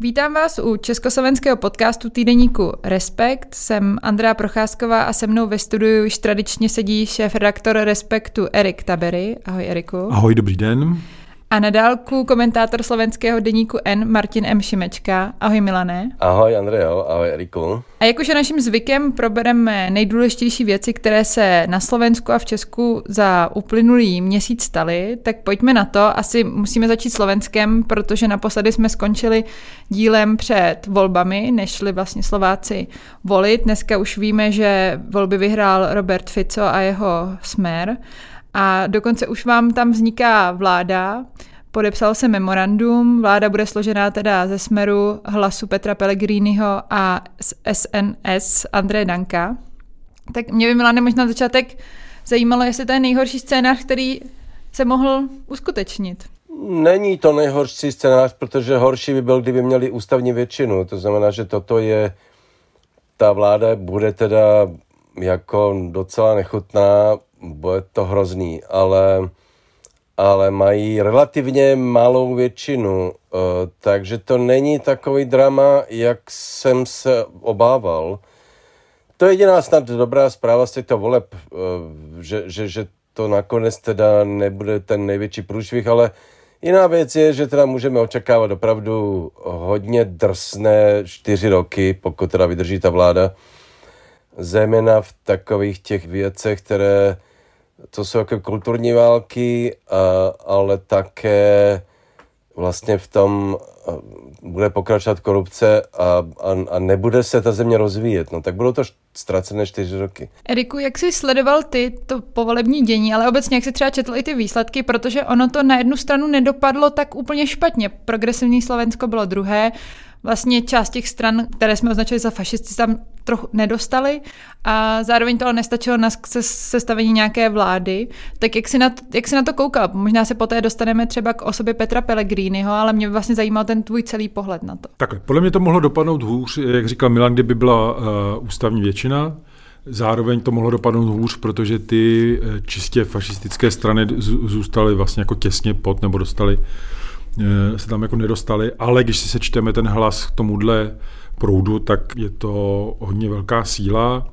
Vítám vás u československého podcastu týdeníku Respekt. Jsem Andrea Procházková a se mnou ve studiu již tradičně sedí šéf-redaktor Respektu Erik Tabery. Ahoj Eriku. Ahoj, dobrý den. A na dálku komentátor slovenského deníku N Martin M. Šimečka. Ahoj Milané. Ahoj Andrejo, ahoj Eriku. A jak už je naším zvykem, probereme nejdůležitější věci, které se na Slovensku a v Česku za uplynulý měsíc staly, tak pojďme na to. Asi musíme začít Slovenskem, protože naposledy jsme skončili dílem před volbami, než šli vlastně Slováci volit. Dneska už víme, že volby vyhrál Robert Fico a jeho smer. A dokonce už vám tam vzniká vláda, podepsal se memorandum, vláda bude složená teda ze smeru hlasu Petra Pellegriniho a z SNS Andreje Danka. Tak mě by Milane možná začátek zajímalo, jestli to je nejhorší scénář, který se mohl uskutečnit. Není to nejhorší scénář, protože horší by byl, kdyby měli ústavní většinu. To znamená, že toto je, ta vláda bude teda jako docela nechutná, bude to hrozný, ale, ale mají relativně malou většinu, uh, takže to není takový drama, jak jsem se obával. To je jediná snad dobrá zpráva z těchto voleb, uh, že, že, že to nakonec teda nebude ten největší průšvih, ale jiná věc je, že teda můžeme očekávat opravdu hodně drsné čtyři roky, pokud teda vydrží ta vláda, zejména v takových těch věcech, které to jsou jako kulturní války, a, ale také vlastně v tom bude pokračovat korupce a, a, a nebude se ta země rozvíjet. No tak budou to ztracené čtyři roky. Eriku, jak jsi sledoval ty to povolební dění, ale obecně jak jsi třeba četl i ty výsledky, protože ono to na jednu stranu nedopadlo tak úplně špatně. Progresivní Slovensko bylo druhé, vlastně část těch stran, které jsme označili za fašisty, tam trochu nedostali a zároveň to ale nestačilo na sestavení nějaké vlády. Tak jak si, na to, jak si na to koukal? Možná se poté dostaneme třeba k osobě Petra Pellegriniho, ale mě by vlastně zajímal ten tvůj celý pohled na to. Takhle, podle mě to mohlo dopadnout hůř, jak říkal Milan, kdyby byla uh, ústavní většina, Zároveň to mohlo dopadnout hůř, protože ty eh, čistě fašistické strany zůstaly vlastně jako těsně pod nebo dostali Eh, se tam jako nedostali, ale když si sečteme ten hlas k tomuhle proudu, tak je to hodně velká síla.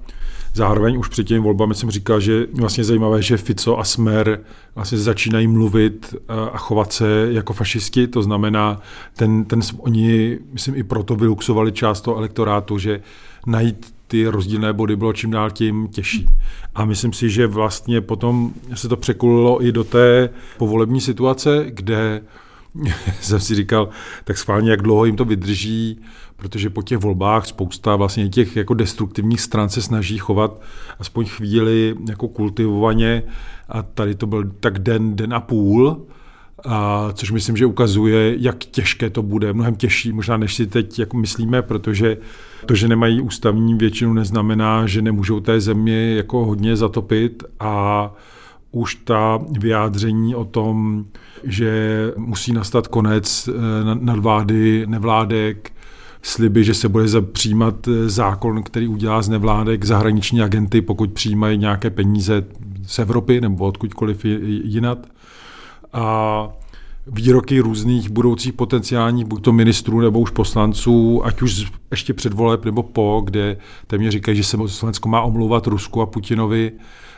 Zároveň už před těmi volbami jsem říkal, že vlastně zajímavé, že Fico a Smer vlastně začínají mluvit eh, a chovat se jako fašisti, to znamená, ten, ten, oni, myslím, i proto vyluxovali část toho elektorátu, že najít ty rozdílné body bylo čím dál tím těžší. A myslím si, že vlastně potom se to překulilo i do té povolební situace, kde jsem si říkal, tak schválně, jak dlouho jim to vydrží, protože po těch volbách spousta vlastně těch jako destruktivních stran se snaží chovat aspoň chvíli jako kultivovaně. A tady to byl tak den, den a půl, a což myslím, že ukazuje, jak těžké to bude, mnohem těžší, možná než si teď jako myslíme, protože to, že nemají ústavní většinu, neznamená, že nemůžou té země jako hodně zatopit. A už ta vyjádření o tom, že musí nastat konec eh, nadvlády, nevládek, sliby, že se bude přijímat eh, zákon, který udělá z nevládek zahraniční agenty, pokud přijímají nějaké peníze z Evropy nebo odkudkoliv jinat. A výroky různých budoucích potenciálních, buď to ministrů nebo už poslanců, ať už ještě před voleb nebo po, kde téměř říkají, že se Slovensko má omlouvat Rusku a Putinovi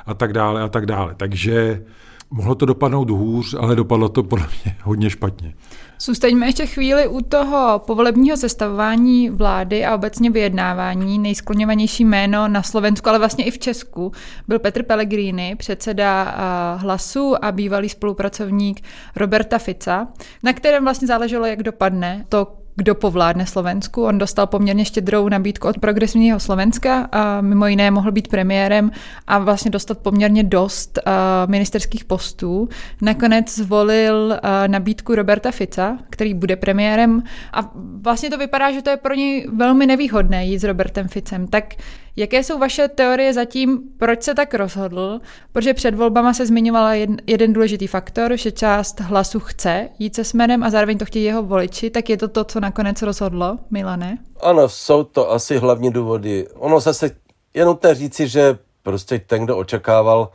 a tak dále a tak dále. Takže mohlo to dopadnout hůř, ale dopadlo to podle mě hodně špatně. Zůstaňme ještě chvíli u toho povolebního sestavování vlády a obecně vyjednávání. Nejskloněvanější jméno na Slovensku, ale vlastně i v Česku, byl Petr Pellegrini, předseda Hlasu a bývalý spolupracovník Roberta Fica, na kterém vlastně záleželo, jak dopadne to kdo povládne Slovensku. On dostal poměrně štědrou nabídku od progresivního Slovenska a mimo jiné mohl být premiérem a vlastně dostat poměrně dost uh, ministerských postů. Nakonec zvolil uh, nabídku Roberta Fica, který bude premiérem a vlastně to vypadá, že to je pro něj velmi nevýhodné jít s Robertem Ficem. Tak Jaké jsou vaše teorie zatím, proč se tak rozhodl? Protože před volbama se zmiňovala jeden, jeden důležitý faktor, že část hlasu chce jít se směrem a zároveň to chtějí jeho voliči, tak je to to, co nakonec rozhodlo, Milane? Ano, jsou to asi hlavní důvody. Ono zase je nutné říci, že prostě ten, kdo očekával,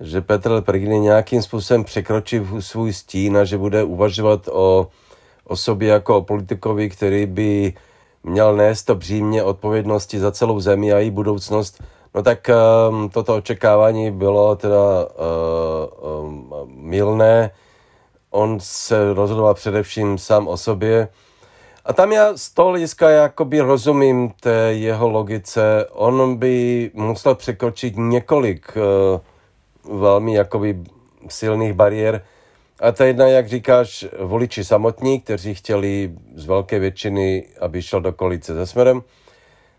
že Petr Pellegrini nějakým způsobem překročí svůj stín a že bude uvažovat o osobě jako politikovi, který by měl nést břímě odpovědnosti za celou zemi a její budoucnost, no tak um, toto očekávání bylo teda uh, um, milné. On se rozhodoval především sám o sobě. A tam já z toho hlediska jakoby rozumím té jeho logice. On by musel překročit několik uh, velmi jakoby silných bariér, a ta jedna, jak říkáš, voliči samotní, kteří chtěli z velké většiny, aby šel do koalice se Smerem.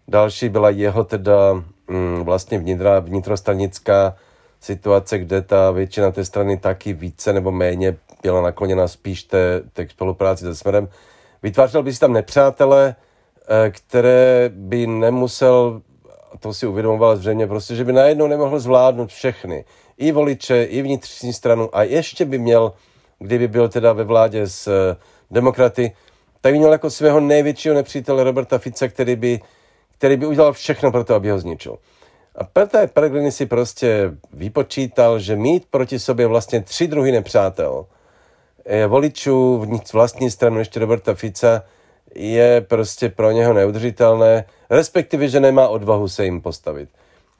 Další byla jeho teda mm, vlastně vnitra, vnitrostranická situace, kde ta většina té strany taky více nebo méně byla nakloněna spíš té, té spolupráci se Smerem. Vytvářel by si tam nepřátele, eh, které by nemusel, to si uvědomoval zřejmě, prostě, že by najednou nemohl zvládnout všechny. I voliče, i vnitřní stranu a ještě by měl kdyby byl teda ve vládě s uh, demokraty, tak by měl jako svého největšího nepřítele Roberta Fica, který by, který by udělal všechno pro to, aby ho zničil. A Peter Pellegrini si prostě vypočítal, že mít proti sobě vlastně tři druhy nepřátel, je voličů v vlastní stranu ještě Roberta Fica, je prostě pro něho neudržitelné, respektive, že nemá odvahu se jim postavit.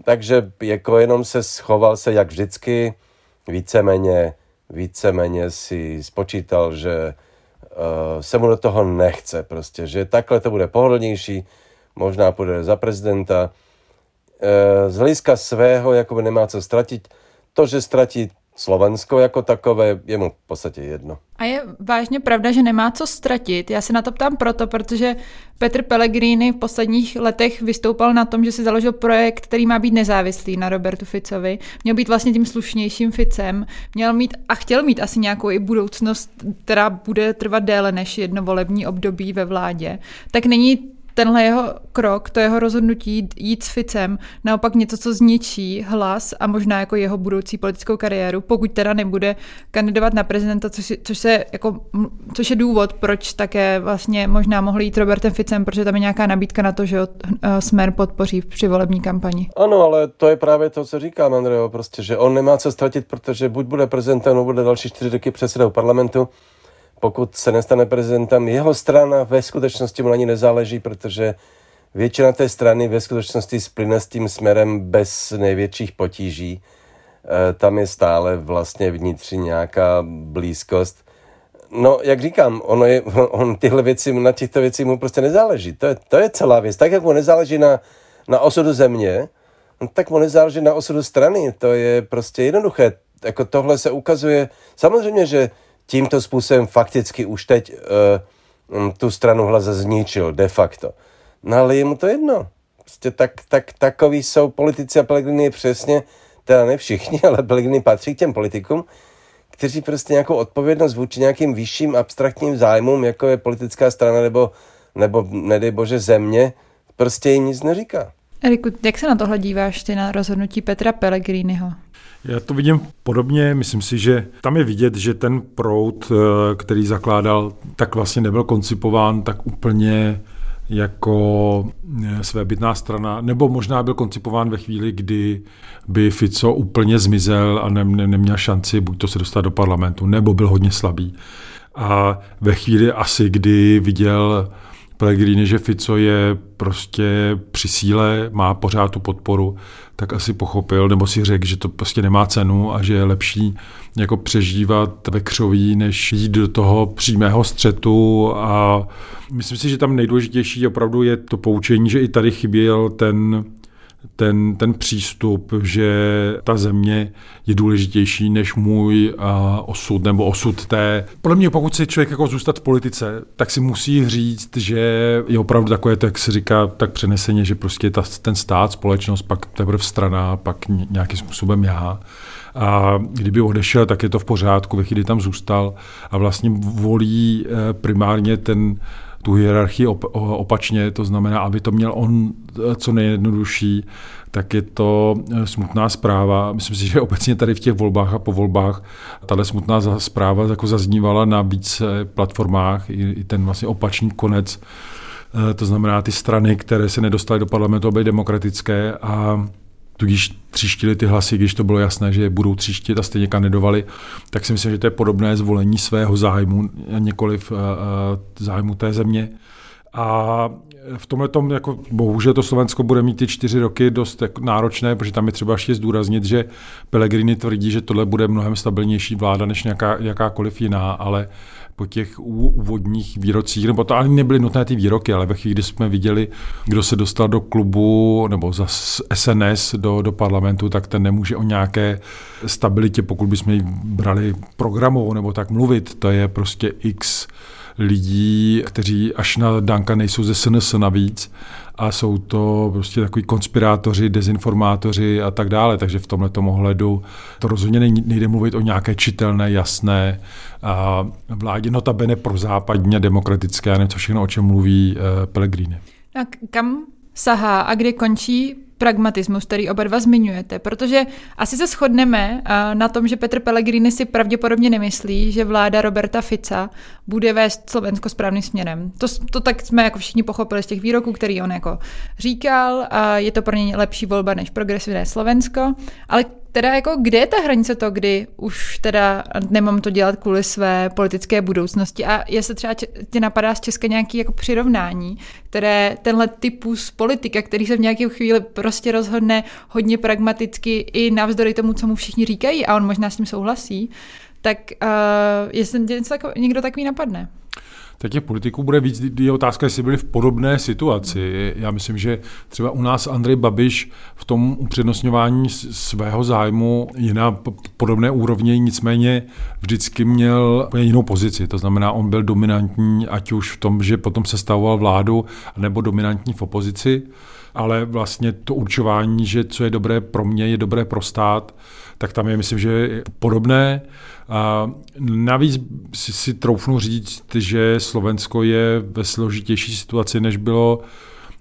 Takže jako jenom se schoval se jak vždycky, víceméně víceméně si spočítal, že uh, se mu do toho nechce prostě, že takhle to bude pohodlnější, možná půjde za prezidenta. Uh, z hlediska svého jakoby nemá co ztratit. To, že ztratí Slovensko jako takové je mu v podstatě jedno. A je vážně pravda, že nemá co ztratit. Já se na to ptám proto, protože Petr Pellegrini v posledních letech vystoupal na tom, že si založil projekt, který má být nezávislý na Robertu Ficovi. Měl být vlastně tím slušnějším Ficem. Měl mít a chtěl mít asi nějakou i budoucnost, která bude trvat déle než jedno volební období ve vládě. Tak není tenhle jeho krok, to jeho rozhodnutí jít s Ficem, naopak něco, co zničí hlas a možná jako jeho budoucí politickou kariéru, pokud teda nebude kandidovat na prezidenta, což, což, se jako, což je důvod, proč také vlastně možná mohl jít Robertem Ficem, protože tam je nějaká nabídka na to, že eh, Smer podpoří při volební kampani. Ano, ale to je právě to, co říkám, Andreo, prostě, že on nemá co ztratit, protože buď bude prezidentem, nebo bude další čtyři roky předsedou parlamentu, pokud se nestane prezidentem, jeho strana ve skutečnosti mu ani nezáleží, protože většina té strany ve skutečnosti splyne s tím směrem bez největších potíží. E, tam je stále vlastně vnitřní nějaká blízkost. No, jak říkám, ono je, on tyhle věci, na těchto věcích mu prostě nezáleží. To je, to je celá věc. Tak, jak mu nezáleží na, na osudu země, no, tak mu nezáleží na osudu strany. To je prostě jednoduché. Jako tohle se ukazuje. Samozřejmě, že tímto způsobem fakticky už teď uh, tu stranu hlaza zničil de facto. No ale je mu to jedno. Prostě tak, tak, takový jsou politici a Pellegrini je přesně, teda ne všichni, ale Pellegrini patří k těm politikům, kteří prostě nějakou odpovědnost vůči nějakým vyšším abstraktním zájmům, jako je politická strana nebo, nebo nedej bože země, prostě jim nic neříká. Eriku, jak se na tohle díváš ty na rozhodnutí Petra Pellegriniho? Já to vidím podobně, myslím si, že tam je vidět, že ten proud, eh, který zakládal, tak vlastně nebyl koncipován tak úplně jako eh, svébytná strana, nebo možná byl koncipován ve chvíli, kdy by Fico úplně zmizel a ne, ne, neměl šanci buď to se dostat do parlamentu, nebo byl hodně slabý. A ve chvíli asi, kdy viděl Pellegrini, že Fico je prostě při síle, má pořád tu podporu, tak asi pochopil, nebo si řekl, že to prostě nemá cenu a že je lepší jako přežívat ve křoví, než jít do toho přímého střetu. A myslím si, že tam nejdůležitější opravdu je to poučení, že i tady chyběl ten ten, ten přístup, že ta země je důležitější než můj uh, osud nebo osud té. Podle mě, pokud si člověk jako zůstat v politice, tak si musí říct, že je opravdu takové, tak se říká tak přeneseně, že prostě ta, ten stát, společnost, pak teprve strana, pak nějakým způsobem já. A kdyby odešel, tak je to v pořádku, ve chvíli tam zůstal a vlastně volí eh, primárně ten tu hierarchii op, opačně, to znamená, aby to měl on eh, co nejjednodušší, tak je to eh, smutná zpráva. Myslím si, že obecně tady v těch volbách a po volbách tahle smutná zpráva jako zaznívala na víc platformách, i, i ten vlastně opačný konec, eh, to znamená ty strany, které se nedostaly do parlamentu, aby demokratické a tudíž tříštili ty hlasy, když to bylo jasné, že budou tříštit a stejně kandidovali, tak si myslím, že to je podobné zvolení svého zájmu, nikoliv uh, zájmu té země. A v tomhle tom, jako bohužel to Slovensko bude mít ty čtyři roky dost jako náročné, protože tam je třeba ještě zdůraznit, že Pellegrini tvrdí, že tohle bude mnohem stabilnější vláda než nějaká, jakákoliv jiná, ale po těch úvodních výrocích, nebo to ani nebyly nutné ty výroky, ale ve chvíli, kdy jsme viděli, kdo se dostal do klubu nebo za SNS do, do parlamentu, tak ten nemůže o nějaké stabilitě, pokud bychom ji brali programovou nebo tak mluvit, to je prostě x lidí, kteří až na Danka nejsou ze SNS navíc a jsou to prostě takový konspirátoři, dezinformátoři a tak dále. Takže v tomhle ohledu to rozhodně nejde mluvit o nějaké čitelné, jasné a vládě notabene pro západně demokratické, nevím, co všechno, o čem mluví uh, Pellegrini. A kam sahá a kde končí pragmatismus, který oba dva zmiňujete, protože asi se shodneme na tom, že Petr Pellegrini si pravděpodobně nemyslí, že vláda Roberta Fica bude vést Slovensko správným směrem. To, to tak jsme jako všichni pochopili z těch výroků, který on jako říkal, a je to pro něj lepší volba než progresivné Slovensko, ale teda jako kde je ta hranice to, kdy už teda nemám to dělat kvůli své politické budoucnosti? A jestli třeba tě napadá z Česka nějaký jako přirovnání, které tenhle typus politika, který se v nějaké chvíli prostě rozhodne hodně pragmaticky i navzdory tomu, co mu všichni říkají a on možná s tím souhlasí, tak uh, jestli něco někdo takový napadne tak těch politiků bude víc. Je otázka, jestli byli v podobné situaci. Já myslím, že třeba u nás Andrej Babiš v tom upřednostňování svého zájmu je na podobné úrovni, nicméně vždycky měl jinou pozici. To znamená, on byl dominantní, ať už v tom, že potom sestavoval vládu, nebo dominantní v opozici ale vlastně to určování, že co je dobré pro mě, je dobré pro stát, tak tam je, myslím, že podobné. A navíc si, si troufnu říct, že Slovensko je ve složitější situaci, než bylo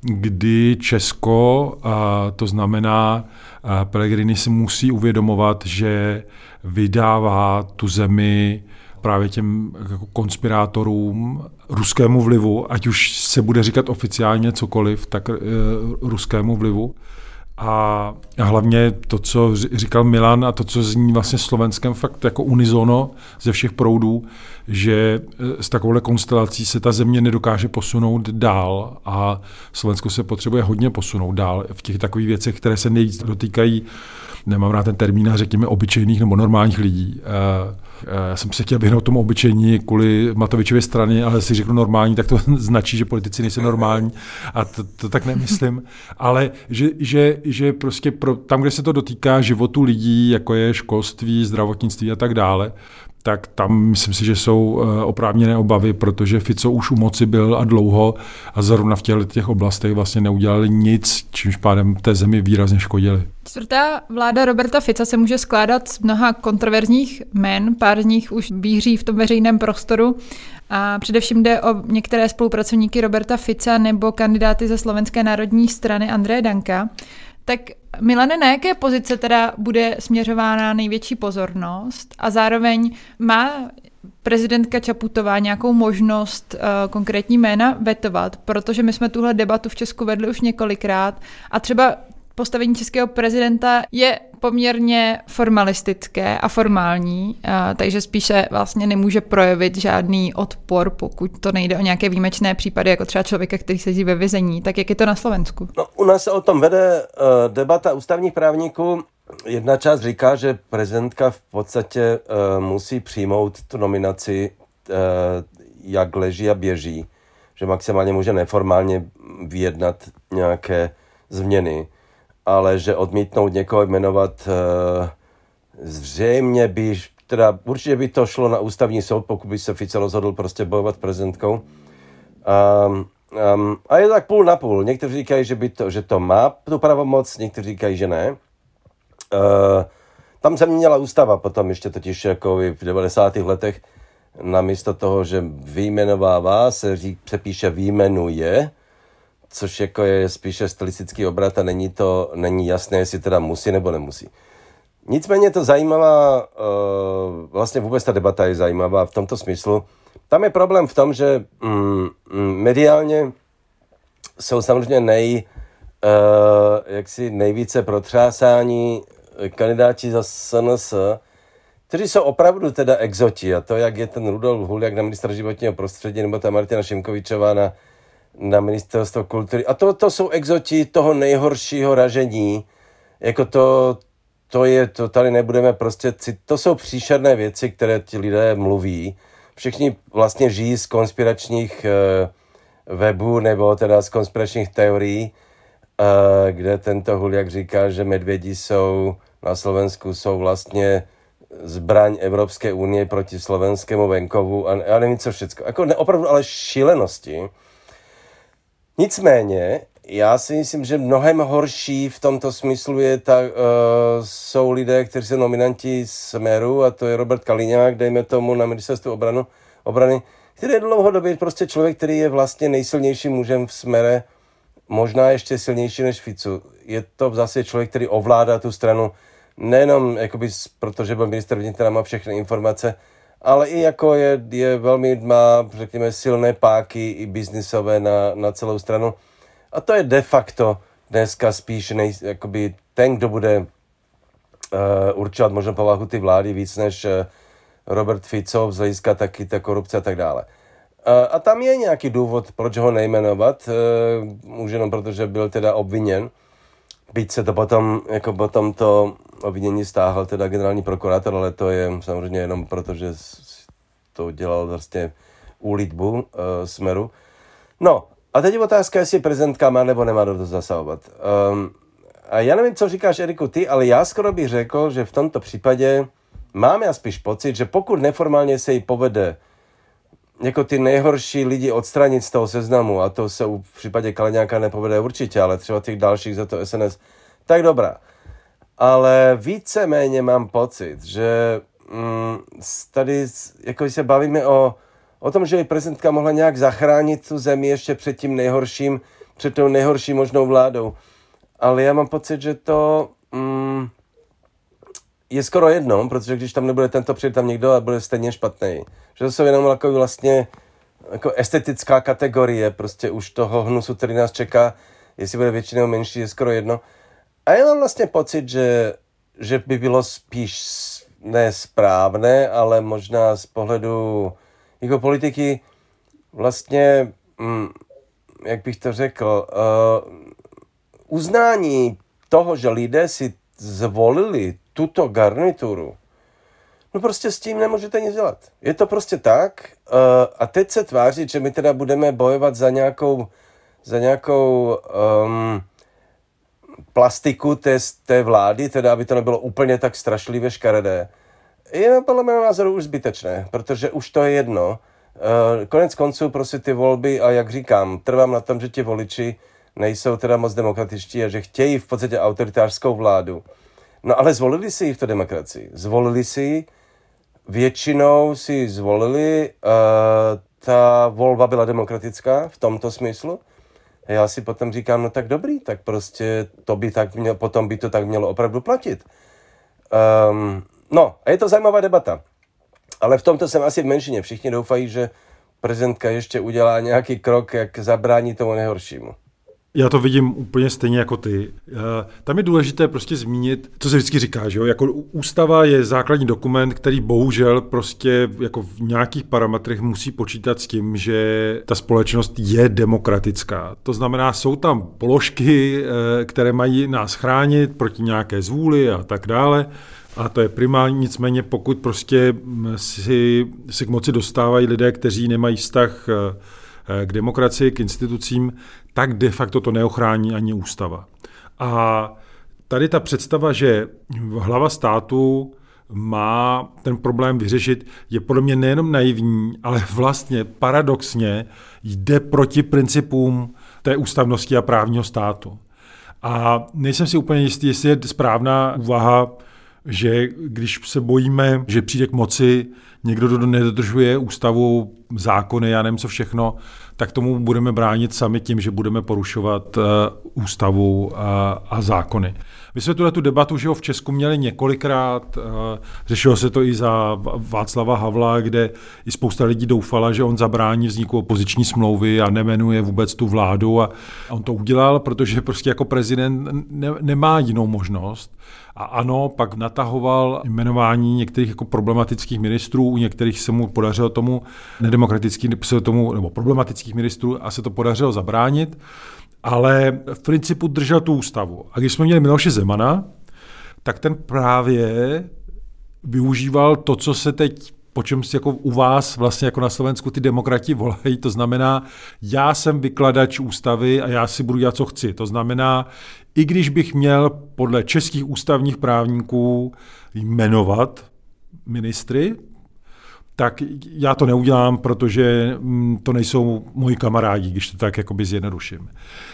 kdy Česko, a to znamená a Pellegrini si musí uvědomovat, že vydává tu zemi právě těm jako konspirátorům, ruskému vlivu, ať už se bude říkat oficiálně cokoliv, tak e, ruskému vlivu. A hlavně to, co říkal Milan a to, co zní vlastně slovenskem fakt jako unizono ze všech proudů, že e, s takovouhle konstelací se ta země nedokáže posunout dál a Slovensko se potřebuje hodně posunout dál v těch takových věcech, které se nejvíc dotýkají, nemám rád ten termín, řekněme, obyčejných nebo normálních lidí. Já jsem se chtěl vyhnout tomu obyčejní kvůli Matovičově straně, ale si řeknu normální, tak to značí, že politici nejsou normální a to, to tak nemyslím. Ale že, že, že prostě pro, tam, kde se to dotýká životu lidí, jako je školství, zdravotnictví a tak dále, tak tam myslím si, že jsou eh, oprávněné obavy, protože Fico už u moci byl a dlouho a zrovna v těch, těch oblastech vlastně neudělali nic, čímž pádem té zemi výrazně škodili. Čtvrtá vláda Roberta Fica se může skládat z mnoha kontroverzních men, pár z nich už bíří v tom veřejném prostoru a především jde o některé spolupracovníky Roberta Fica nebo kandidáty ze Slovenské národní strany Andreje Danka. Tak Milane, na jaké pozice teda bude směřována největší pozornost? A zároveň má prezidentka Čaputová nějakou možnost uh, konkrétní jména vetovat, protože my jsme tuhle debatu v Česku vedli už několikrát a třeba postavení českého prezidenta je poměrně formalistické a formální, takže spíše vlastně nemůže projevit žádný odpor, pokud to nejde o nějaké výjimečné případy, jako třeba člověka, který sedí ve vězení. Tak jak je to na Slovensku? No, u nás se o tom vede uh, debata ústavních právníků. Jedna část říká, že prezidentka v podstatě uh, musí přijmout tu nominaci, jak leží a běží, že maximálně může neformálně vyjednat nějaké změny ale že odmítnout někoho jmenovat eh, zřejmě by, teda určitě by to šlo na ústavní soud, pokud by se Fice rozhodl prostě bojovat prezidentkou. Um, um, a je tak půl na půl. Někteří říkají, že, by to, že to má tu pravomoc, někteří říkají, že ne. Uh, tam se měla ústava potom ještě totiž jako v 90. letech namísto toho, že vyjmenovává, se řík, přepíše výjmenuje, což jako je spíše stylistický obrat a není to, není jasné, jestli teda musí nebo nemusí. Nicméně to zajímavá, uh, vlastně vůbec ta debata je zajímavá v tomto smyslu. Tam je problém v tom, že mm, mm mediálně jsou samozřejmě nej jaksi nejvíce protřásání kandidáti za SNS, kteří jsou opravdu teda exoti, a to, jak je ten Rudolf Huliak na ministra životního prostředí, nebo ta Martina Šimkovičová na, na ministerstvo kultury. A to, to jsou exoti toho nejhoršího ražení, jako to, to je, to tady nebudeme prostě, to jsou příšerné věci, které ti lidé mluví. Všichni vlastně žijí z konspiračních uh, webů nebo teda z konspiračních teorií, uh, kde tento Huliak říká, že medvědi jsou na Slovensku jsou vlastně zbraň Evropské unie proti slovenskému venkovu a já nevím co všechno. Jako ne, opravdu ale šílenosti. Nicméně, já si myslím, že mnohem horší v tomto smyslu je ta, uh, jsou lidé, kteří jsou nominanti Smeru a to je Robert Kaliňák, dejme tomu na ministerstvu obranu, obrany, který je dlouhodobě prostě člověk, který je vlastně nejsilnějším mužem v Smere, možná ještě silnější než Ficu. Je to zase člověk, který ovládá tu stranu nejenom jakoby, protože byl minister vnitra, má všechny informace, ale i jako je, je velmi, má, řekněme, silné páky i biznisové na, na celou stranu. A to je de facto dneska spíš nej, jakoby ten, kdo bude uh, určovat možná povahu ty vlády víc než uh, Robert Fico z hlediska taky ta korupce a tak dále. Uh, a tam je nějaký důvod, proč ho nejmenovat, uh, už jenom protože byl teda obviněn. Byť se to potom, jako potom to obvinění stáhl teda generální prokurátor, ale to je samozřejmě jenom proto, že to dělal vlastně úlitbu uh, smeru. No, a teď je otázka, jestli prezidentka má nebo nemá do toho zasahovat. Um, a já nevím, co říkáš, Eriku, ty, ale já skoro bych řekl, že v tomto případě mám já spíš pocit, že pokud neformálně se jí povede jako ty nejhorší lidi odstranit z toho seznamu, a to se v případě Kaleňáka nepovede určitě, ale třeba těch dalších za to SNS, tak dobrá ale víceméně mám pocit, že mm, tady, jako se bavíme o, o tom, že by prezidentka mohla nějak zachránit tu zemi ještě před tím nejhorším, před tou nejhorší možnou vládou. Ale já mám pocit, že to mm, je skoro jedno, protože když tam nebude tento, přijde tam někdo a bude stejně špatný. Že to jsou jenom jako vlastně jako estetická kategorie prostě už toho hnusu, který nás čeká, jestli bude většinou menší, je skoro jedno. A já mám vlastně pocit, že, že by bylo spíš nesprávné, ale možná z pohledu jako politiky vlastně, mm, jak bych to řekl, uh, uznání toho, že lidé si zvolili tuto garnituru, no prostě s tím nemůžete nic dělat. Je to prostě tak uh, a teď se tvářit, že my teda budeme bojovat za nějakou, za nějakou um, plastiku té, té vlády, teda aby to nebylo úplně tak strašlivě škaredé, je podle mého názoru už zbytečné, protože už to je jedno. Eh, konec konců prostě ty volby a jak říkám, trvám na tom, že ti voliči nejsou teda moc demokratičtí a že chtějí v podstatě autoritářskou vládu. No ale zvolili si ji v té demokracii. Zvolili si ji, většinou si zvolili, uh, ta volba byla demokratická v tomto smyslu. A já si potom říkám, no tak dobrý, tak prostě to by tak mělo, potom by to tak mělo opravdu platit. Um, no, a je to zajímavá debata. Ale v tomto jsem asi v menšině. Všichni doufají, že prezidentka ještě udělá nějaký krok, jak zabránit tomu nejhoršímu. Já to vidím úplně stejně jako ty. Tam je důležité prostě zmínit, co se vždycky říká, že jo? Jako ústava je základní dokument, který bohužel prostě jako v nějakých parametrech musí počítat s tím, že ta společnost je demokratická. To znamená, jsou tam položky, eh, které mají nás chránit proti nějaké zvůli a tak dále. A to je primární, nicméně pokud prostě si, si k moci dostávají lidé, kteří nemají vztah eh, Eh, k demokracii, k institucím, tak de facto to neochrání ani ústava. A tady ta představa, že hlava státu má ten problém vyřešit, je podle mě nejenom naivní, ale vlastně paradoxně jde proti principům té ústavnosti a právního státu. A nejsem si úplně jistý, jestli je správná úvaha, že když se bojíme, že přijde k moci někdo, kdo nedodržuje ústavu, zákony, já nevím co všechno, tak tomu budeme bránit sami tím, že budeme porušovat uh, ústavu a, a zákony. My jsme tuhle tu debatu že ho v Česku měli několikrát, řešilo se to i za Václava Havla, kde i spousta lidí doufala, že on zabrání vzniku opoziční smlouvy a nemenuje vůbec tu vládu a on to udělal, protože prostě jako prezident ne, nemá jinou možnost. A ano, pak natahoval jmenování některých jako problematických ministrů, u některých se mu podařilo tomu nedemokratickým, se tomu, nebo problematických ministrů a se to podařilo zabránit ale v principu držel tu ústavu. A když jsme měli Miloše Zemana, tak ten právě využíval to, co se teď po čem si jako u vás vlastně jako na Slovensku ty demokrati volají, to znamená, já jsem vykladač ústavy a já si budu dělat, co chci. To znamená, i když bych měl podle českých ústavních právníků jmenovat ministry, tak já to neudělám, protože mm, to nejsou moji kamarádi, když to tak jakoby zjednoduším.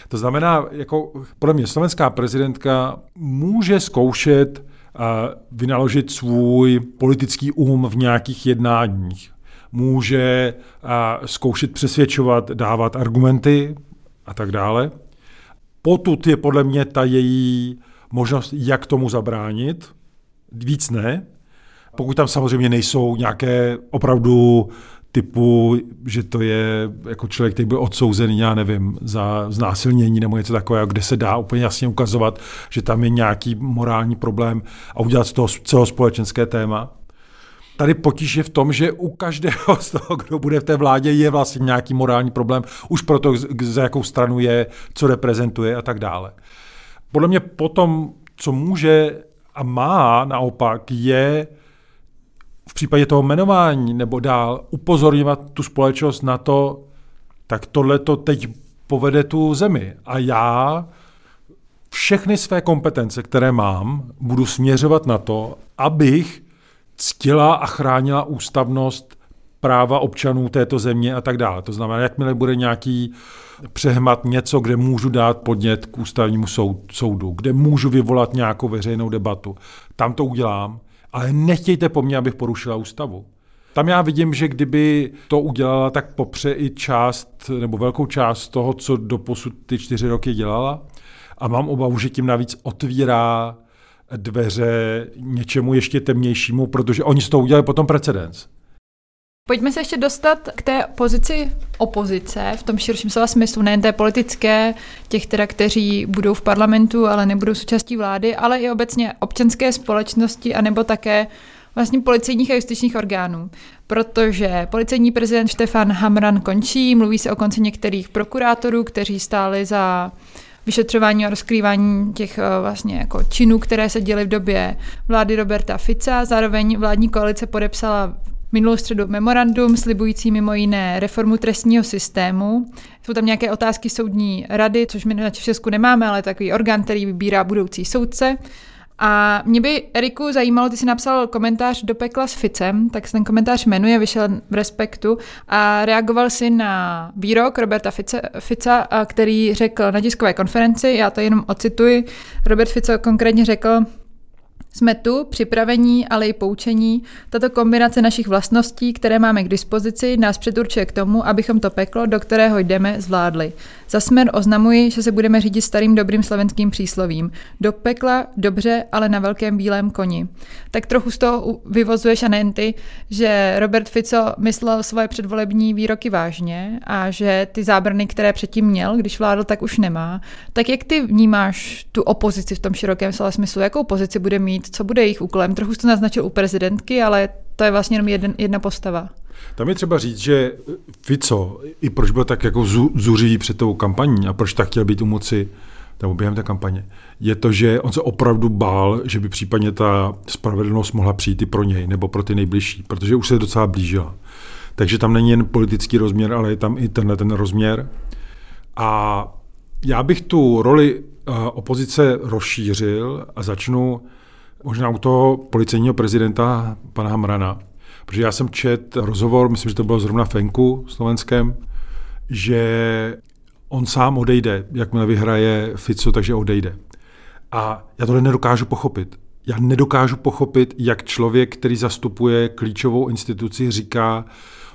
To znamená, jako podle mě slovenská prezidentka může zkoušet a vynaložit svůj politický um v nějakých jednáních. Může a zkoušet přesvědčovat, dávat argumenty a tak dále. Potud je podle mě ta její možnost, jak tomu zabránit. Víc ne, pokud tam samozřejmě nejsou nějaké opravdu typu, že to je jako člověk, který byl odsouzený, já nevím, za znásilnění nebo něco takového, kde se dá úplně jasně ukazovat, že tam je nějaký morální problém a udělat z toho celospolečenské téma. Tady potíž je v tom, že u každého z toho, kdo bude v té vládě, je vlastně nějaký morální problém, už proto, za jakou stranu je, co reprezentuje a tak dále. Podle mě potom, co může a má naopak, je v případě toho jmenování nebo dál upozorňovat tu společnost na to, tak tohle to teď povede tu zemi. A já všechny své kompetence, které mám, budu směřovat na to, abych ctila a chránila ústavnost práva občanů této země a tak dále. To znamená, jakmile bude nějaký přehmat něco, kde můžu dát podnět k ústavnímu soudu, kde můžu vyvolat nějakou veřejnou debatu, tam to udělám ale nechtějte po mně, abych porušila ústavu. Tam já vidím, že kdyby to udělala, tak popře i část, nebo velkou část toho, co do posud ty čtyři roky dělala. A mám obavu, že tím navíc otvírá dveře něčemu ještě temnějšímu, protože oni z toho udělali potom precedens. Pojďme se ještě dostat k té pozici opozice v tom širším slova smyslu, nejen té politické, těch teda, kteří budou v parlamentu, ale nebudou součástí vlády, ale i obecně občanské společnosti, anebo také vlastně policejních a justičních orgánů. Protože policejní prezident Štefan Hamran končí, mluví se o konci některých prokurátorů, kteří stáli za vyšetřování a rozkrývání těch eh, vlastně jako činů, které se děly v době vlády Roberta Fica. Zároveň vládní koalice podepsala minulou středu memorandum slibující mimo jiné reformu trestního systému. Jsou tam nějaké otázky soudní rady, což my na Česku nemáme, ale takový orgán, který vybírá budoucí soudce. A mě by, Eriku, zajímalo, ty jsi napsal komentář do pekla s Ficem, tak se ten komentář jmenuje, vyšel v Respektu a reagoval si na výrok Roberta Fice, Fica, který řekl na tiskové konferenci, já to jenom ocituji, Robert Fico konkrétně řekl, jsme tu, připravení, ale i poučení. Tato kombinace našich vlastností, které máme k dispozici, nás předurčuje k tomu, abychom to peklo, do kterého jdeme, zvládli. Za smer oznamuji, že se budeme řídit starým dobrým slovenským příslovím. Do pekla dobře, ale na velkém bílém koni. Tak trochu z toho vyvozuješ a nejen ty, že Robert Fico myslel svoje předvolební výroky vážně a že ty zábrany, které předtím měl, když vládl, tak už nemá. Tak jak ty vnímáš tu opozici v tom širokém slova smyslu? Jakou pozici bude mít? Co bude jejich úkolem? Trochu jsi to naznačil u prezidentky, ale to je vlastně jenom jeden, jedna postava. Tam je třeba říct, že Fico, i proč byl tak jako zuřivý před tou kampaní a proč tak chtěl být u moci nebo během té kampaně, je to, že on se opravdu bál, že by případně ta spravedlnost mohla přijít i pro něj nebo pro ty nejbližší, protože už se docela blížila. Takže tam není jen politický rozměr, ale je tam i tenhle ten rozměr. A já bych tu roli eh, opozice rozšířil a začnu možná u toho policejního prezidenta pana Hamrana. Protože já jsem čet rozhovor, myslím, že to bylo zrovna Fenku slovenském, že on sám odejde, jakmile vyhraje Fico, takže odejde. A já tohle nedokážu pochopit. Já nedokážu pochopit, jak člověk, který zastupuje klíčovou instituci, říká,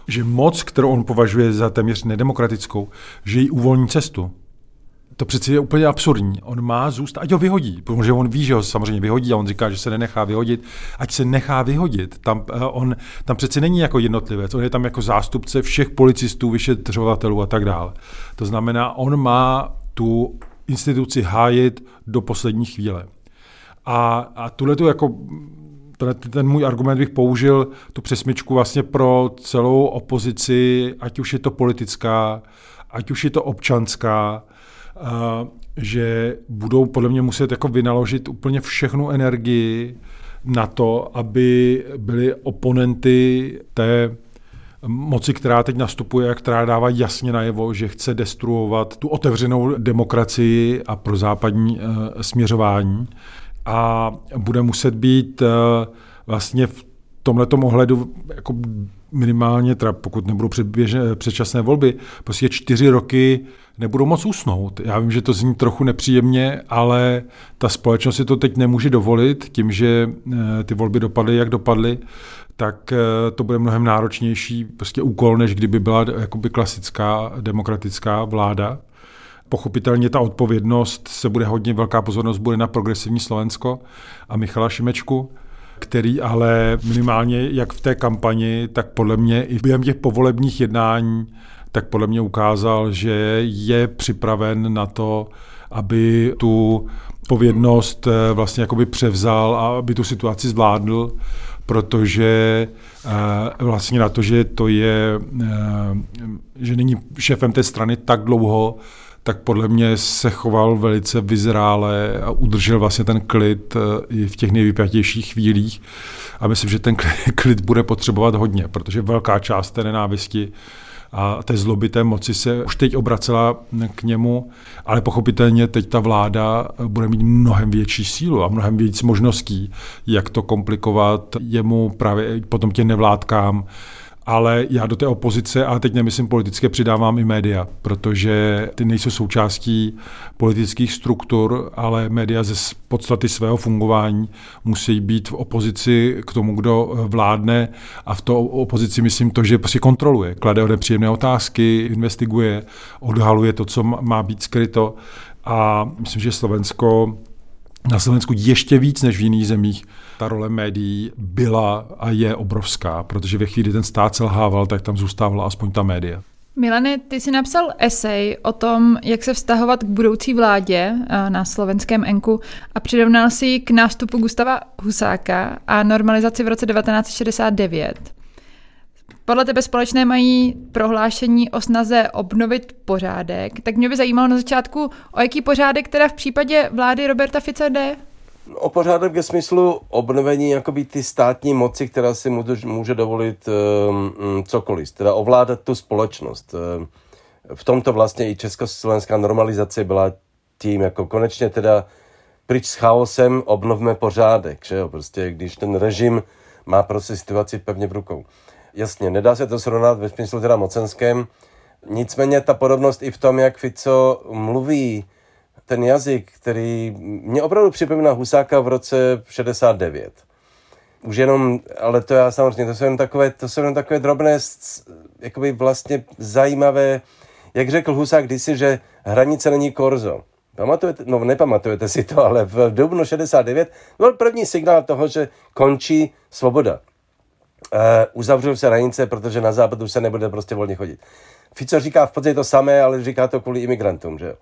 že moc, kterou on považuje za téměř nedemokratickou, že jí uvolní cestu to přeci je úplně absurdní. On má zůstat, ať ho vyhodí, protože on ví, že ho samozřejmě vyhodí a on říká, že se nenechá vyhodit. Ať se nechá vyhodit. Tam, eh, on tam přeci není jako jednotlivec, on je tam jako zástupce všech policistů, vyšetřovatelů a tak dále. To znamená, on má tu instituci hájit do poslední chvíle. A, a tuhle tu jako ten můj argument bych použil tu přesmičku vlastně pro celou opozici, ať už je to politická, ať už je to občanská, že budou podle mě muset jako vynaložit úplně všechnu energii na to, aby byli oponenty té moci, která teď nastupuje a která dává jasně najevo, že chce destruovat tu otevřenou demokracii a pro západní uh, směřování. A bude muset být uh, vlastně v tomhle ohledu jako minimálně, teda pokud nebudou předběžné, předčasné volby, prostě čtyři roky nebudou moc usnout. Já vím, že to zní trochu nepříjemně, ale ta společnost si to teď nemůže dovolit tím, že eh, ty volby dopadly, jak dopadly, tak eh, to bude mnohem náročnější prostě úkol, než kdyby byla jakoby klasická demokratická vláda. Pochopitelně ta odpovědnost se bude hodně, velká pozornost bude na progresivní Slovensko a Michala Šimečku, který ale minimálně jak v té kampani, tak podle mě i během těch povolebních jednání, tak podle mě ukázal, že je připraven na to, aby tu povědnost eh, vlastně jakoby převzal a aby tu situaci zvládl, protože eh, vlastně na to, že to je, eh, že není šéfem té strany tak dlouho, tak podle mě se choval velice vyzrále a udržel vlastně ten klid eh, i v těch nejvypjatějších chvílích. A myslím, že ten klid bude potřebovat hodně, protože velká část té nenávisti a té zloby té moci se už teď obracela k němu, ale pochopitelně teď ta vláda bude mít mnohem větší sílu a mnohem víc možností, jak to komplikovat jemu právě potom těm nevládkám, ale já do té opozice, a teď nemyslím politické, přidávám i média, protože ty nejsou součástí politických struktur, ale média ze podstaty svého fungování musí být v opozici k tomu, kdo vládne. A v to opozici myslím to, že prostě kontroluje, klade nepříjemné otázky, investiguje, odhaluje to, co má být skryto. A myslím, že Slovensko na Slovensku ještě víc než v jiných zemích ta role médií byla a je obrovská, protože ve chvíli ten stát selhával, tak tam zůstávala aspoň ta média. Milane, ty jsi napsal esej o tom, jak se vztahovat k budoucí vládě na slovenském Enku a přirovnal si ji k nástupu Gustava Husáka a normalizaci v roce 1969. Podle tebe společné mají prohlášení o snaze obnovit pořádek, tak mě by zajímalo na začátku, o jaký pořádek teda v případě vlády Roberta Fica jde? O pořádek ve smyslu obnovení jakoby ty státní moci, která si může, může dovolit um, cokoliv, teda ovládat tu společnost. Um, v tomto vlastně i československá normalizace byla tím, jako konečně teda pryč s chaosem obnovme pořádek, že jo, prostě když ten režim má prostě situaci pevně v rukou. Jasně, nedá se to srovnat ve smyslu teda mocenském, nicméně ta podobnost i v tom, jak Fico mluví, ten jazyk, který mě opravdu připomíná Husáka v roce 69. Už jenom, ale to já samozřejmě, to jsou jenom takové, to jsou jenom takové drobné, jakoby vlastně zajímavé, jak řekl Husák kdysi, že hranice není korzo. Pamatujete, no nepamatujete si to, ale v dubnu 69 byl první signál toho, že končí svoboda. Uh, uzavřou se hranice, protože na západu se nebude prostě volně chodit. Fico říká v podstatě to samé, ale říká to kvůli imigrantům, že jo.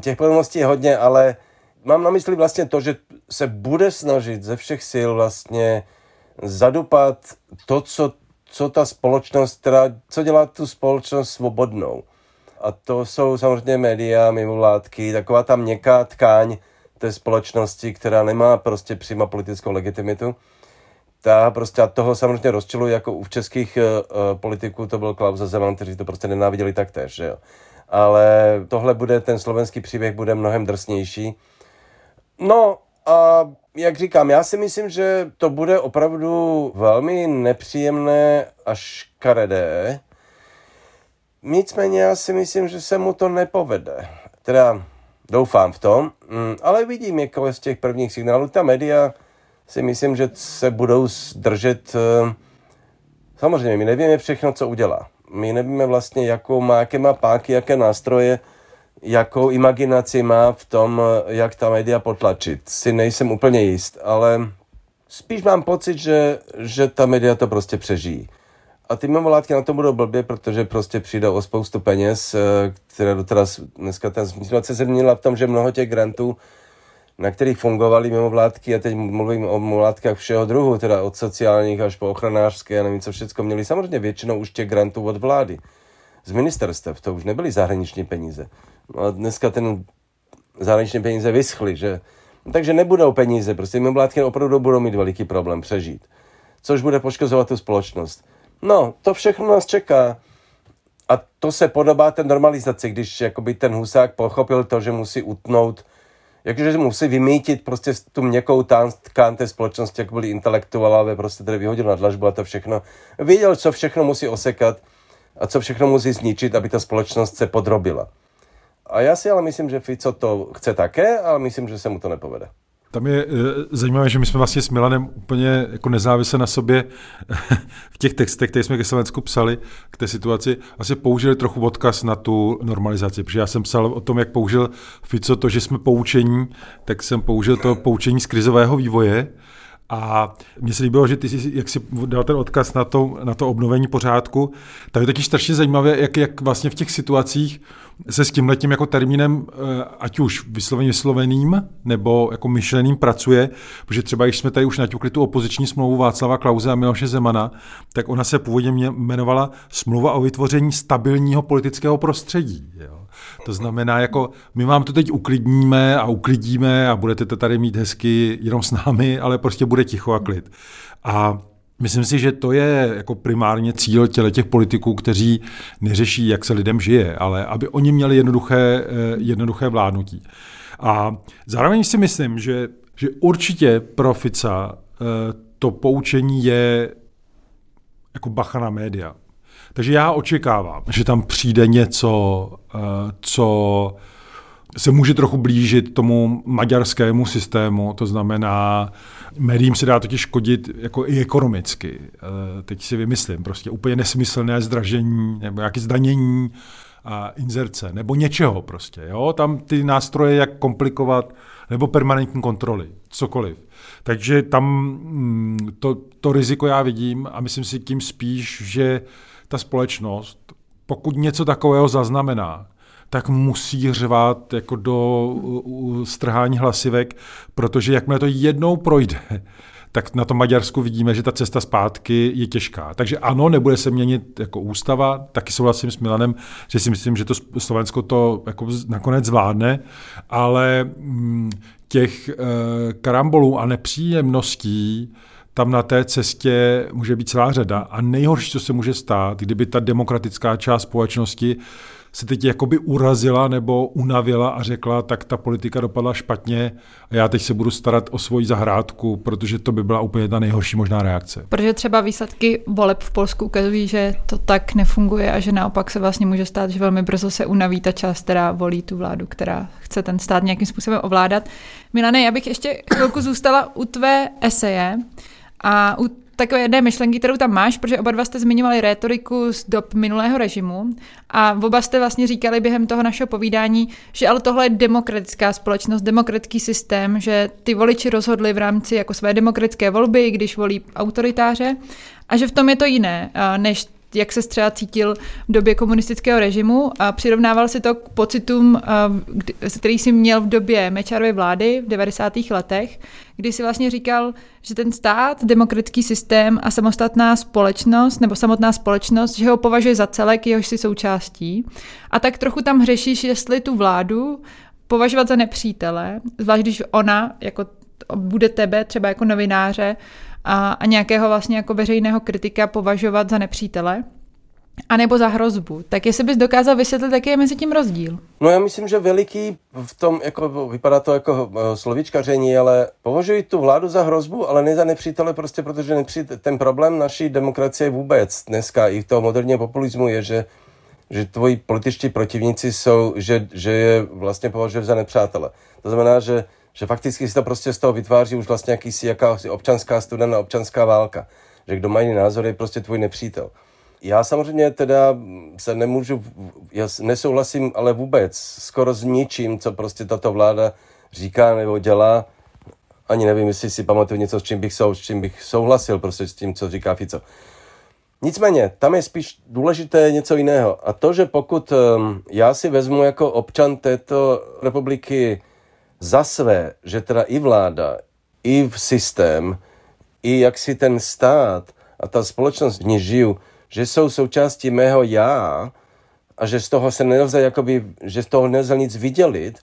Těch podobností je hodně, ale mám na mysli vlastně to, že se bude snažit ze všech sil vlastně zadupat to, co, co ta společnost, teda, co dělá tu společnost svobodnou. A to jsou samozřejmě média, mimovládky, taková ta měkká tkáň té společnosti, která nemá prostě přímo politickou legitimitu. Ta prostě a toho samozřejmě rozčiluje, jako u českých uh, politiků to byl Klaus a Zeman, kteří to prostě nenáviděli taktéž, že jo ale tohle bude, ten slovenský příběh bude mnohem drsnější. No a jak říkám, já si myslím, že to bude opravdu velmi nepříjemné až karedé. Nicméně já si myslím, že se mu to nepovede. Teda doufám v tom, mm, ale vidím jako z těch prvních signálů. Ta média si myslím, že se budou držet. Eh, samozřejmě, my nevíme všechno, co udělá my nevíme vlastně, jakou má, jaké má páky, jaké nástroje, jakou imaginaci má v tom, jak ta média potlačit. Si nejsem úplně jist, ale spíš mám pocit, že, že ta média to prostě přežijí. A ty mimovládky na to budou blbě, protože prostě přijdou o spoustu peněz, eh, které do teraz dneska ta situace se změnila v tom, že mnoho těch grantů, na kterých fungovaly mimovládky, a teď mluvím o mimovládkách všeho druhu, teda od sociálních až po ochranářské, a nevím co všechno, měli samozřejmě většinou už těch grantů od vlády. Z ministerstev, to už nebyly zahraniční peníze. No a dneska ten zahraniční peníze vyschly, že? No, takže nebudou peníze, prostě mimovládky opravdu budou mít veliký problém přežít. Což bude poškozovat tu společnost. No, to všechno nás čeká. A to se podobá té normalizaci, když jakoby ten husák pochopil to, že musí utnout, jakože musí vymítit prostě tu měkkou tkán té společnosti, jak byli intelektuálové, prostě tady vyhodil na dlažbu a to všechno. Věděl, co všechno musí osekat a co všechno musí zničit, aby ta společnost se podrobila. A já si ale myslím, že Fico to chce také, ale myslím, že se mu to nepovede. Tam je e, zajímavé, že my jsme vlastně s Milanem úplně jako nezávisle na sobě v těch textech, které jsme ke Slovensku psali k té situaci, asi použili trochu odkaz na tu normalizaci, protože já jsem psal o tom, jak použil Fico to, že jsme poučení, tak jsem použil to poučení z krizového vývoje, a mně se líbilo, že ty jsi, jak jsi dal ten odkaz na to, na to obnovení pořádku, tak je taky strašně zajímavé, jak, jak vlastně v těch situacích se s tím letím jako termínem, eh, ať už vysloveně vysloveným nebo jako myšleným pracuje, protože třeba když jsme tady už naťukli tu opoziční smlouvu Václava Klauze a Miloše Zemana, tak ona se původně jmenovala Smlouva o vytvoření stabilního politického prostředí. Jo. To znamená, jako my vám to teď uklidníme a uklidíme a budete to tady mít hezky jenom s námi, ale prostě bude ticho a klid. A Myslím si, že to je jako primárně cíl těle těch politiků, kteří neřeší, jak se lidem žije, ale aby oni měli jednoduché, eh, jednoduché vládnutí. A zároveň si myslím, že, že určitě pro Fica eh, to poučení je jako bacha na média. Takže já očekávám, že tam přijde něco, eh, co se může trochu blížit tomu maďarskému systému, to znamená, médiím se dá totiž škodit jako i ekonomicky. Eh, teď si vymyslím, prostě úplně nesmyslné zdražení nebo nějaké zdanění a inzerce nebo něčeho prostě. Jo? Tam ty nástroje, jak komplikovat, nebo permanentní kontroly, cokoliv. Takže tam mm, to, to riziko já vidím a myslím si tím spíš, že ta společnost, pokud něco takového zaznamená, tak musí řvát jako do strhání hlasivek, protože jakmile to jednou projde, tak na tom Maďarsku vidíme, že ta cesta zpátky je těžká. Takže ano, nebude se měnit jako ústava, taky souhlasím s Milanem, že si myslím, že to Slovensko to jako nakonec zvládne, ale mm, těch e, karambolů a nepříjemností tam na té cestě může být celá řada. A nejhorší, co se může stát, kdyby ta demokratická část společnosti se teď jakoby urazila nebo unavila a řekla, tak ta politika dopadla špatně a já teď se budu starat o svoji zahrádku, protože to by byla úplně ta nejhorší možná reakce. Protože třeba výsledky voleb v Polsku ukazují, že to tak nefunguje a že naopak se vlastně může stát, že velmi brzo se unaví ta část, která volí tu vládu, která chce ten stát nějakým způsobem ovládat. Milane, já bych ještě chvilku zůstala u tvé eseje a u takové jedné myšlenky, kterou tam máš, protože oba dva jste zmiňovali rétoriku z dob minulého režimu a oba jste vlastně říkali během toho našeho povídání, že ale tohle je demokratická společnost, demokratický systém, že ty voliči rozhodli v rámci jako své demokratické volby, když volí autoritáře a že v tom je to jiné, než jak se třeba cítil v době komunistického režimu a přirovnával si to k pocitům, který si měl v době Mečarovy vlády v 90. letech, kdy si vlastně říkal, že ten stát, demokratický systém a samostatná společnost nebo samotná společnost, že ho považuje za celek, jehož si součástí. A tak trochu tam hřešíš, jestli tu vládu považovat za nepřítele, zvlášť když ona jako bude tebe třeba jako novináře a, a nějakého vlastně jako veřejného kritika považovat za nepřítele, a nebo za hrozbu. Tak jestli bys dokázal vysvětlit, jaký je mezi tím rozdíl? No já myslím, že veliký v tom, jako vypadá to jako eh, slovíčkaření, ale považuji tu vládu za hrozbu, ale ne za nepřítele, prostě protože nepřítele, ten problém naší demokracie vůbec dneska i v toho moderního populismu je, že že tvoji političtí protivníci jsou, že, že je vlastně považuje za nepřátele. To znamená, že že fakticky si to prostě z toho vytváří už vlastně jakýsi jakási občanská studená občanská válka. Že kdo má jiný názor, je prostě tvůj nepřítel. Já samozřejmě teda se nemůžu, já nesouhlasím ale vůbec skoro s ničím, co prostě tato vláda říká nebo dělá. Ani nevím, jestli si pamatuju něco, s čím bych, sou, s čím bych souhlasil, prostě s tím, co říká Fico. Nicméně, tam je spíš důležité něco jiného. A to, že pokud um, já si vezmu jako občan této republiky za své, že teda i vláda, i v systém, i jak si ten stát a ta společnost, v ní žiju, že jsou součástí mého já a že z toho se nelze, jakoby, že z toho nelze nic vydělit,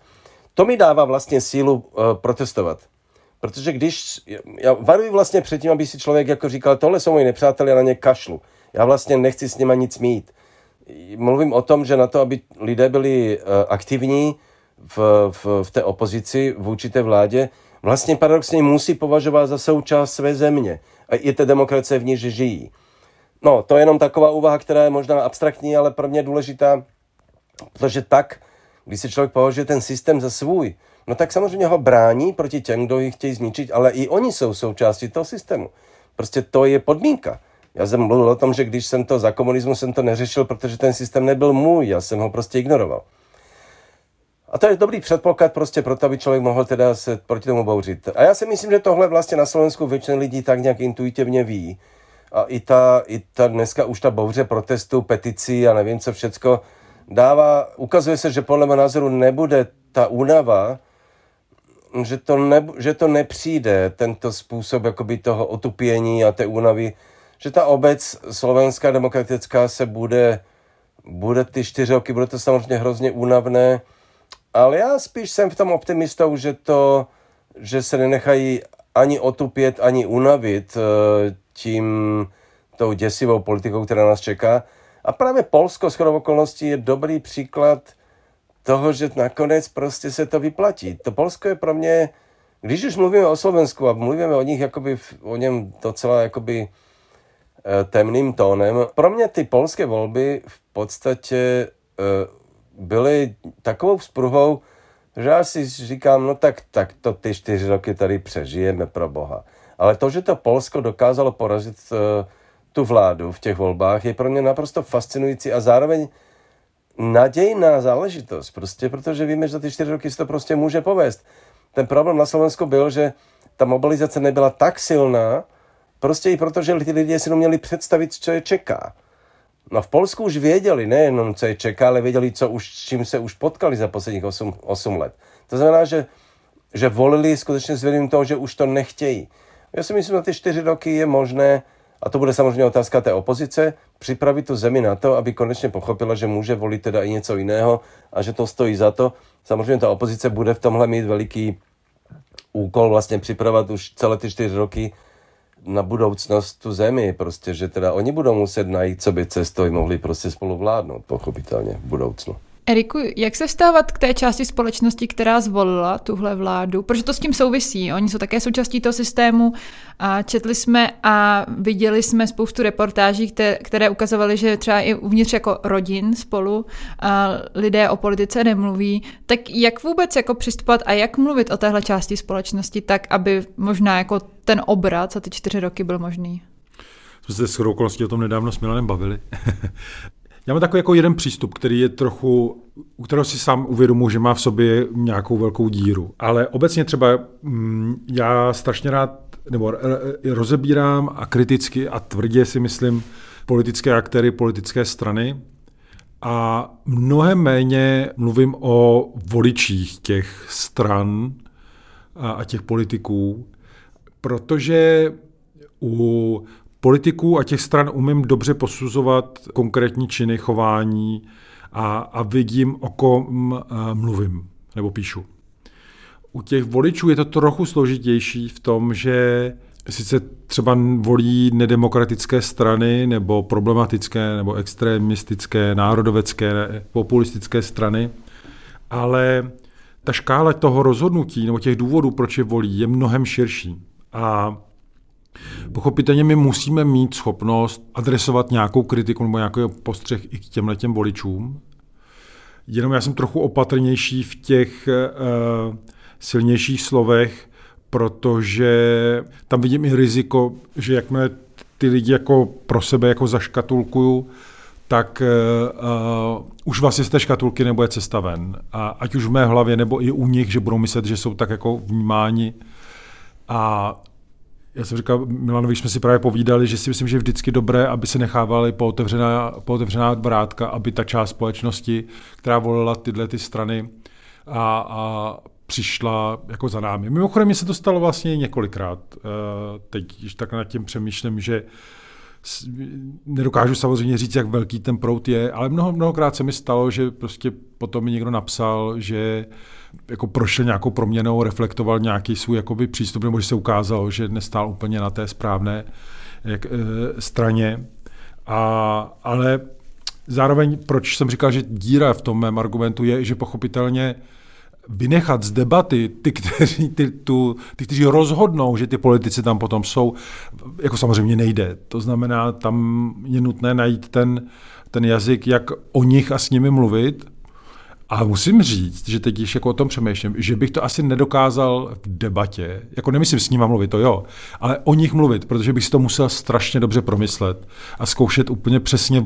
to mi dává vlastně sílu uh, protestovat. Protože když, já varuji vlastně před tím, aby si člověk jako říkal, tohle jsou moji nepřátelé, já na ně kašlu. Já vlastně nechci s nimi nic mít. Mluvím o tom, že na to, aby lidé byli uh, aktivní v, v, v té opozici vůči té vládě, vlastně paradoxně musí považovat za součást své země. A i té demokracie v ní, že žijí. No, to je jenom taková úvaha, která je možná abstraktní, ale pro mě důležitá, protože tak, když si člověk považuje ten systém za svůj, no tak samozřejmě ho brání proti těm, kdo ji chtějí zničit, ale i oni jsou součástí toho systému. Prostě to je podmínka. Já jsem mluvil o tom, že když jsem to za komunismu jsem to neřešil, protože ten systém nebyl můj, já jsem ho prostě ignoroval. A to je dobrý předpoklad prostě proto, aby člověk mohl teda se proti tomu bouřit. A já si myslím, že tohle vlastně na Slovensku většina lidí tak nějak intuitivně ví. A i ta, i ta dneska už ta bouře protestů, peticí a nevím co všecko dává, ukazuje se, že podle mého názoru nebude ta únava, že to, ne, že to nepřijde, tento způsob jakoby toho otupění a té únavy, že ta obec slovenská demokratická se bude, bude ty čtyři roky, bude to samozřejmě hrozně únavné, ale já spíš jsem v tom optimistou, že to, že se nenechají ani otupět, ani unavit eh, tím, tou děsivou politikou, která nás čeká. A právě Polsko s okolností je dobrý příklad toho, že nakonec prostě se to vyplatí. To Polsko je pro mě, když už mluvíme o Slovensku a mluvíme o nich jakoby, o něm docela jakoby eh, temným tónem, pro mě ty polské volby v podstatě eh, byly takovou vzpruhou, že já si říkám, no tak, tak to ty čtyři roky tady přežijeme pro boha. Ale to, že to Polsko dokázalo porazit uh, tu vládu v těch volbách, je pro mě naprosto fascinující a zároveň nadějná záležitost. Prostě protože víme, že za ty čtyři roky se to prostě může povést. Ten problém na Slovensku byl, že ta mobilizace nebyla tak silná, prostě i protože ty lidé si neměli představit, co je čeká. No v Polsku už věděli nejenom, co je čeká, ale věděli, co už, s čím se už potkali za posledních 8, 8 let. To znamená, že, že volili skutečně s vědomím toho, že už to nechtějí. Já si myslím, že na ty čtyři roky je možné, a to bude samozřejmě otázka té opozice, připravit tu zemi na to, aby konečně pochopila, že může volit teda i něco jiného a že to stojí za to. Samozřejmě ta opozice bude v tomhle mít veliký úkol vlastně připravovat už celé ty čtyři roky na budoucnost tu zemi, prostě, že teda oni budou muset najít sobě cestu, aby mohli prostě spolu vládnout, pochopitelně, v budoucnu. Eriku, jak se vztahovat k té části společnosti, která zvolila tuhle vládu? Protože to s tím souvisí. Oni jsou také součástí toho systému. A četli jsme a viděli jsme spoustu reportáží, které, ukazovaly, že třeba i uvnitř jako rodin spolu a lidé o politice nemluví. Tak jak vůbec jako přistupovat a jak mluvit o téhle části společnosti tak, aby možná jako ten obrat za ty čtyři roky byl možný? Jsme se s o tom nedávno s Milanem bavili. Já mám takový jako jeden přístup, který je trochu, u kterého si sám uvědomuji, že má v sobě nějakou velkou díru. Ale obecně třeba mm, já strašně rád nebo rozebírám a kriticky a tvrdě si myslím politické aktéry, politické strany a mnohem méně mluvím o voličích těch stran a těch politiků, protože u politiků a těch stran umím dobře posuzovat konkrétní činy, chování a, a vidím, o kom uh, mluvím nebo píšu. U těch voličů je to trochu složitější v tom, že sice třeba volí nedemokratické strany nebo problematické nebo extremistické, národovecké, populistické strany, ale ta škála toho rozhodnutí nebo těch důvodů, proč je volí, je mnohem širší. A Pochopitelně my musíme mít schopnost adresovat nějakou kritiku nebo nějaký postřeh i k těmhle těm voličům. Jenom já jsem trochu opatrnější v těch uh, silnějších slovech, protože tam vidím i riziko, že jakmile ty lidi jako pro sebe jako zaškatulkuju, tak uh, už vlastně z té škatulky nebude cesta ven. A ať už v mé hlavě, nebo i u nich, že budou myslet, že jsou tak jako vnímáni. A já jsem říkal, Milanovi jsme si právě povídali, že si myslím, že je vždycky dobré, aby se nechávali pootevřená, pootevřená vrátka, aby ta část společnosti, která volila tyhle ty strany a, a přišla jako za námi. Mimochodem, mi se to stalo vlastně několikrát. Eh, teď, když tak nad tím přemýšlím, že nedokážu samozřejmě říct, jak velký ten prout je, ale mnoho, mnohokrát se mi stalo, že prostě potom mi někdo napsal, že jako prošel nějakou proměnou, reflektoval nějaký svůj jakoby přístup, nebo že se ukázalo, že nestál úplně na té správné jak, e, straně. A, ale zároveň, proč jsem říkal, že díra v tom mém argumentu je, že pochopitelně vynechat z debaty ty, kteří, ty, tu, ty, kteří rozhodnou, že ty politici tam potom jsou, jako samozřejmě nejde. To znamená, tam je nutné najít ten, ten jazyk, jak o nich a s nimi mluvit. A musím říct, že teď, když jako o tom přemýšlím, že bych to asi nedokázal v debatě, jako nemyslím s nima mluvit, to jo, ale o nich mluvit, protože bych si to musel strašně dobře promyslet a zkoušet úplně přesně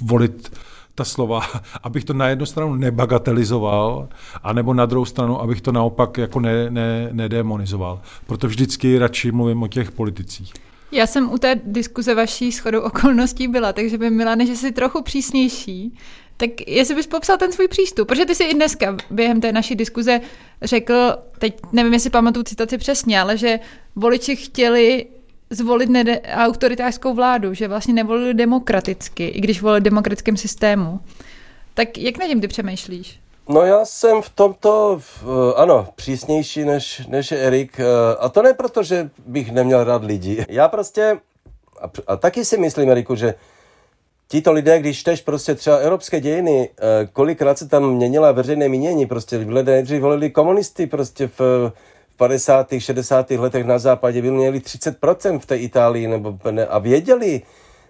volit ta slova, abych to na jednu stranu nebagatelizoval, anebo na druhou stranu, abych to naopak jako ne, ne, nedemonizoval. Proto vždycky radši mluvím o těch politicích. Já jsem u té diskuze vaší shodou okolností byla, takže by Milane, že jsi trochu přísnější, tak jestli bys popsal ten svůj přístup, protože ty si i dneska během té naší diskuze řekl, teď nevím, jestli pamatuju citaci přesně, ale že voliči chtěli zvolit nede- autoritářskou vládu, že vlastně nevolili demokraticky, i když volili demokratickém systému. Tak jak na tím ty přemýšlíš? No já jsem v tomto, ano, přísnější než, než Erik. Eh, a to ne proto, že bych neměl rád lidi. Já prostě, a, a taky si myslím, Eriku, že tito lidé, když čteš prostě třeba evropské dějiny, eh, kolikrát se tam měnila veřejné mínění, prostě lidé nejdřív volili komunisty prostě v 50. 60. letech na západě byli měli 30% v té Itálii nebo ne, a věděli,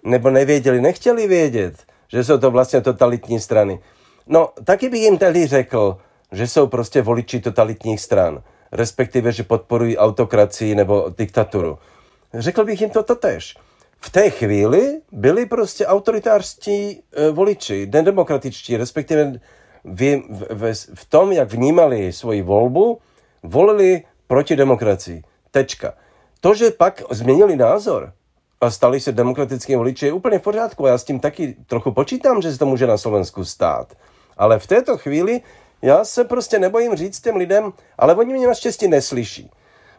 nebo nevěděli, nechtěli vědět, že jsou to vlastně totalitní strany. No, taky bych jim tehdy řekl, že jsou prostě voliči totalitních stran, respektive, že podporují autokracii nebo diktaturu. Řekl bych jim to totež. V té chvíli byli prostě autoritářští e, voliči, nedemokratičtí, respektive v, v, v tom, jak vnímali svoji volbu, volili proti demokracii. Tečka. To, že pak změnili názor a stali se demokratickým voliči, je úplně v pořádku. Já s tím taky trochu počítám, že se to může na Slovensku stát. Ale v této chvíli já se prostě nebojím říct těm lidem, ale oni mě naštěstí neslyší.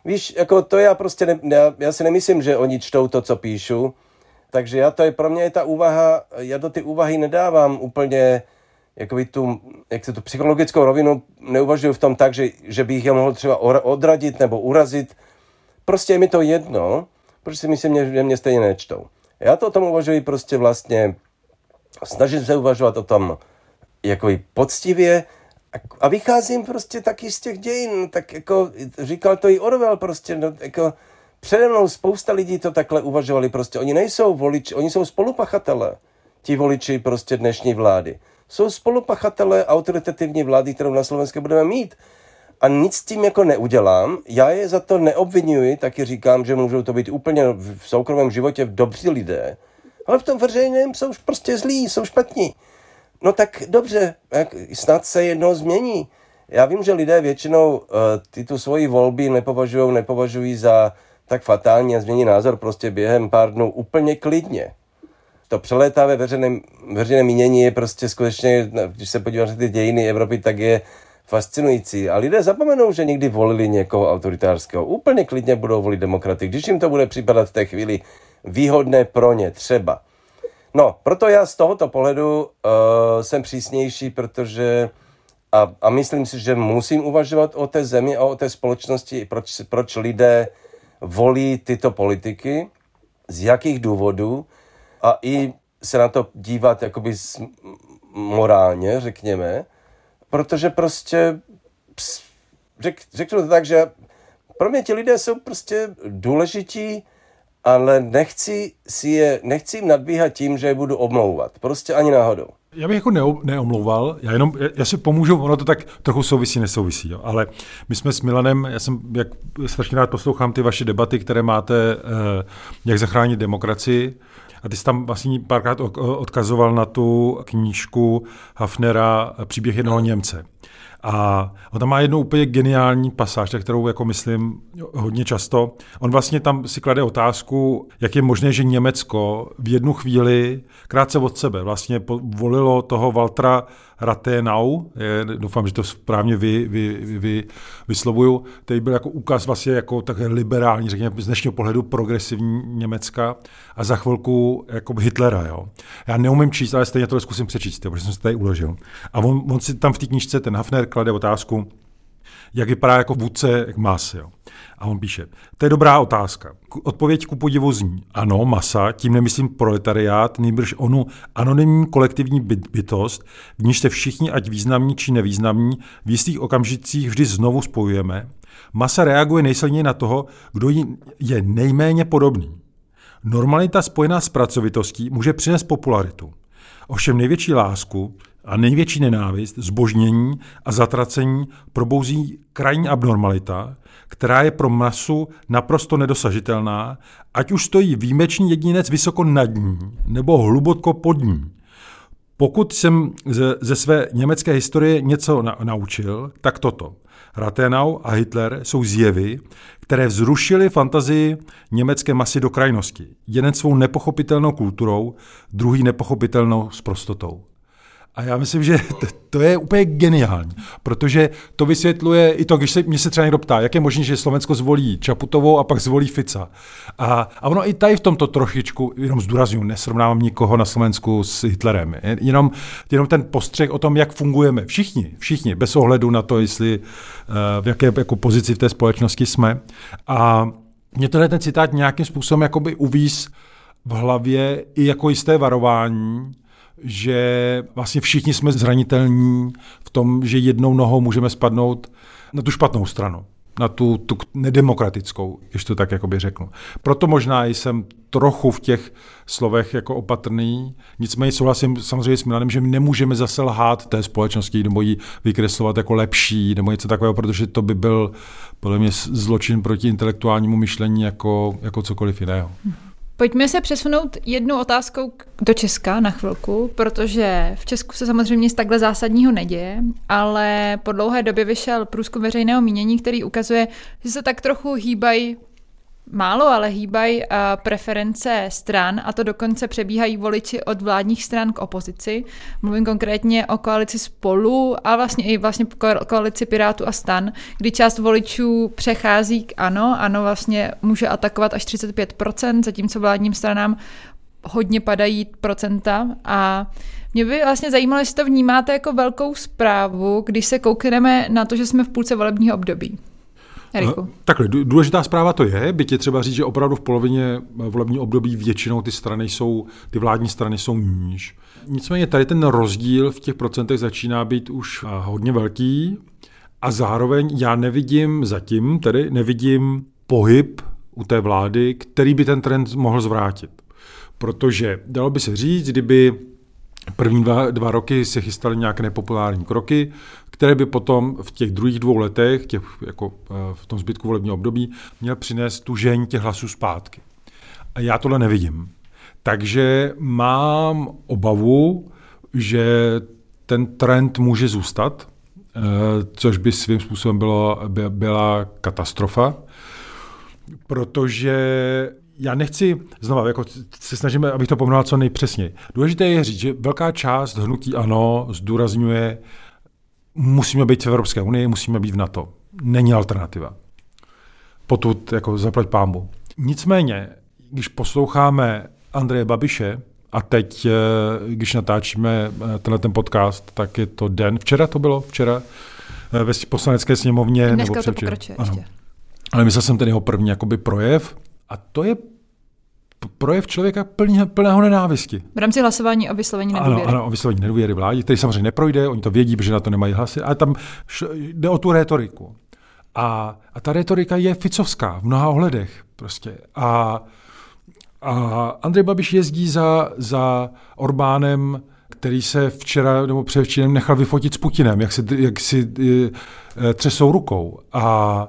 Víš, jako to já prostě, ne, já, já si nemyslím, že oni čtou to, co píšu, takže já to je, pro mě je ta úvaha, já do ty úvahy nedávám úplně jakoby tu, jak se tu psychologickou rovinu neuvažuji v tom tak, že, že bych je mohl třeba odradit nebo urazit. Prostě je mi to jedno, protože si myslím, že mě stejně nečtou. Já to o tom uvažuji prostě vlastně, snažím se uvažovat o tom jakoby poctivě a vycházím prostě taky z těch dějin, tak jako říkal to i Orwell prostě, no, jako přede mnou spousta lidí to takhle uvažovali prostě, oni nejsou voliči, oni jsou spolupachatelé, ti voliči prostě dnešní vlády jsou spolupachatelé autoritativní vlády, kterou na Slovensku budeme mít. A nic s tím jako neudělám. Já je za to neobvinuji, taky říkám, že můžou to být úplně v soukromém životě dobří lidé. Ale v tom veřejném jsou prostě zlí, jsou špatní. No tak dobře, jak, snad se jednou změní. Já vím, že lidé většinou uh, ty tu svoji volby nepovažují, nepovažují za tak fatální a změní názor prostě během pár dnů úplně klidně to přelétavé veřejné, veřejné mínění je prostě skutečně, když se podíváš na ty dějiny Evropy, tak je fascinující. A lidé zapomenou, že někdy volili někoho autoritářského. Úplně klidně budou volit demokraty, když jim to bude připadat v té chvíli výhodné pro ně třeba. No, proto já z tohoto pohledu uh, jsem přísnější, protože a, a myslím si, že musím uvažovat o té zemi a o té společnosti, proč, proč lidé volí tyto politiky, z jakých důvodů a i se na to dívat jakoby morálně, řekněme, protože prostě řek, řeknu to tak, že pro mě ti lidé jsou prostě důležití, ale nechci, si je, nechci jim nadbíhat tím, že je budu omlouvat. Prostě ani náhodou. Já bych jako neomlouval, já jenom, já si pomůžu, ono to tak trochu souvisí, nesouvisí, jo. ale my jsme s Milanem, já jsem, jak strašně rád poslouchám ty vaše debaty, které máte, eh, jak zachránit demokracii, a ty jsi tam vlastně párkrát odkazoval na tu knížku Hafnera Příběh jednoho Němce. A on tam má jednu úplně geniální pasáž, kterou jako myslím hodně často. On vlastně tam si klade otázku, jak je možné, že Německo v jednu chvíli, krátce od sebe, vlastně volilo toho Valtra Rathenau, je, doufám, že to správně vy, vy, vy, vyslovuju, který byl jako ukaz vlastně jako tak liberální, řekněme z dnešního pohledu progresivní Německa a za chvilku jako Hitlera. Jo. Já neumím číst, ale stejně to zkusím přečíst, protože jsem se tady uložil. A on, on si tam v té knížce, ten Hafner, klade otázku, jak vypadá jako vůdce mas. Jo. A on píše, to je dobrá otázka. Odpověď ku podivu zní, ano, masa, tím nemyslím proletariát, nejbrž onu anonymní kolektivní byt, bytost, v níž se všichni, ať významní či nevýznamní, v jistých okamžicích vždy znovu spojujeme. Masa reaguje nejsilněji na toho, kdo je nejméně podobný. Normalita spojená s pracovitostí může přinést popularitu. Ovšem největší lásku, a největší nenávist, zbožnění a zatracení probouzí krajní abnormalita, která je pro masu naprosto nedosažitelná, ať už stojí výjimečný jedinec vysoko nad ní nebo hluboko pod ní. Pokud jsem ze, ze své německé historie něco na, naučil, tak toto. Rathenau a Hitler jsou zjevy, které vzrušily fantazii německé masy do krajnosti. Jeden svou nepochopitelnou kulturou, druhý nepochopitelnou sprostotou. A já myslím, že to je úplně geniální, protože to vysvětluje i to, když se mě se třeba někdo ptá, jak je možné, že Slovensko zvolí Čaputovou a pak zvolí Fica. A, a ono i tady v tomto trošičku, jenom zdůraznuju, nesrovnávám nikoho na Slovensku s Hitlerem, jenom, jenom ten postřeh o tom, jak fungujeme. Všichni, všichni, bez ohledu na to, jestli uh, v jaké jako pozici v té společnosti jsme. A mě tohle ten citát nějakým způsobem uvíz v hlavě i jako jisté varování, že vlastně všichni jsme zranitelní v tom, že jednou nohou můžeme spadnout na tu špatnou stranu, na tu, tu nedemokratickou, když to tak jakoby řeknu. Proto možná jsem trochu v těch slovech jako opatrný, nicméně souhlasím samozřejmě s Milanem, že my nemůžeme zase lhát té společnosti nebo ji vykreslovat jako lepší nebo něco takového, protože to by byl podle mě zločin proti intelektuálnímu myšlení jako, jako cokoliv jiného. Hmm. Pojďme se přesunout jednu otázkou do Česka na chvilku, protože v Česku se samozřejmě z takhle zásadního neděje, ale po dlouhé době vyšel průzkum veřejného mínění, který ukazuje, že se tak trochu hýbají málo, ale hýbají uh, preference stran a to dokonce přebíhají voliči od vládních stran k opozici. Mluvím konkrétně o koalici Spolu a vlastně i vlastně koalici Pirátů a Stan, kdy část voličů přechází k ANO. ANO vlastně může atakovat až 35%, zatímco vládním stranám hodně padají procenta a mě by vlastně zajímalo, jestli to vnímáte jako velkou zprávu, když se koukneme na to, že jsme v půlce volebního období. Eriku. Eh, takhle, důležitá zpráva to je, byť je třeba říct, že opravdu v polovině volební období většinou ty strany jsou, ty vládní strany jsou níž. Nicméně tady ten rozdíl v těch procentech začíná být už eh, hodně velký a zároveň já nevidím zatím, tedy nevidím pohyb u té vlády, který by ten trend mohl zvrátit. Protože dalo by se říct, kdyby První dva, dva roky se chystaly nějaké nepopulární kroky, které by potom v těch druhých dvou letech, těch, jako eh, v tom zbytku volebního období, měl přinést tu žeň těch hlasů zpátky. A já tohle nevidím. Takže mám obavu, že ten trend může zůstat, eh, což by svým způsobem bylo, by, byla katastrofa, protože já nechci, znova, jako se snažíme, abych to pomenoval co nejpřesněji. Důležité je říct, že velká část hnutí ANO zdůrazňuje, musíme být v Evropské unii, musíme být v NATO. Není alternativa. Potud jako zaplať pámbu. Nicméně, když posloucháme Andreje Babiše, a teď, eh, když natáčíme eh, tenhle ten podcast, tak je to den, včera to bylo, včera eh, ve poslanecké sněmovně. Dneska nebo to pokračuje ještě. Ale myslel jsem ten jeho první jakoby projev, a to je projev člověka plný, plného nenávisti. V rámci hlasování o vyslovení nedůvěry. Ano, ano, o vyslovení nedůvěry vládě, který samozřejmě neprojde, oni to vědí, protože na to nemají hlasy, ale tam jde o tu retoriku. A, a ta retorika je ficovská v mnoha ohledech prostě. A, a Andrej Babiš jezdí za, za Orbánem který se včera nebo předevčírem nechal vyfotit s Putinem, jak si, jak si e, třesou rukou. A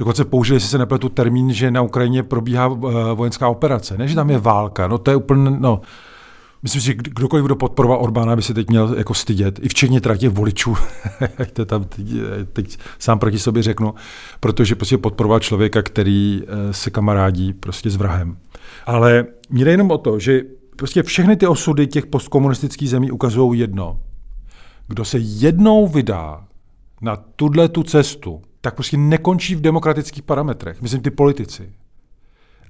dokonce použili, jestli se nepletu, termín, že na Ukrajině probíhá e, vojenská operace, ne, že tam je válka. No to je úplně, no, Myslím si, že kdokoliv, kdo podporoval Orbána, by se teď měl jako stydět, i včetně teda těch voličů, to tam teď, teď, sám proti sobě řeknu, protože prostě podporoval člověka, který eh, se kamarádí prostě s vrahem. Ale mě jde jenom o to, že prostě všechny ty osudy těch postkomunistických zemí ukazují jedno. Kdo se jednou vydá na tuhle tu cestu, tak prostě nekončí v demokratických parametrech. Myslím ty politici.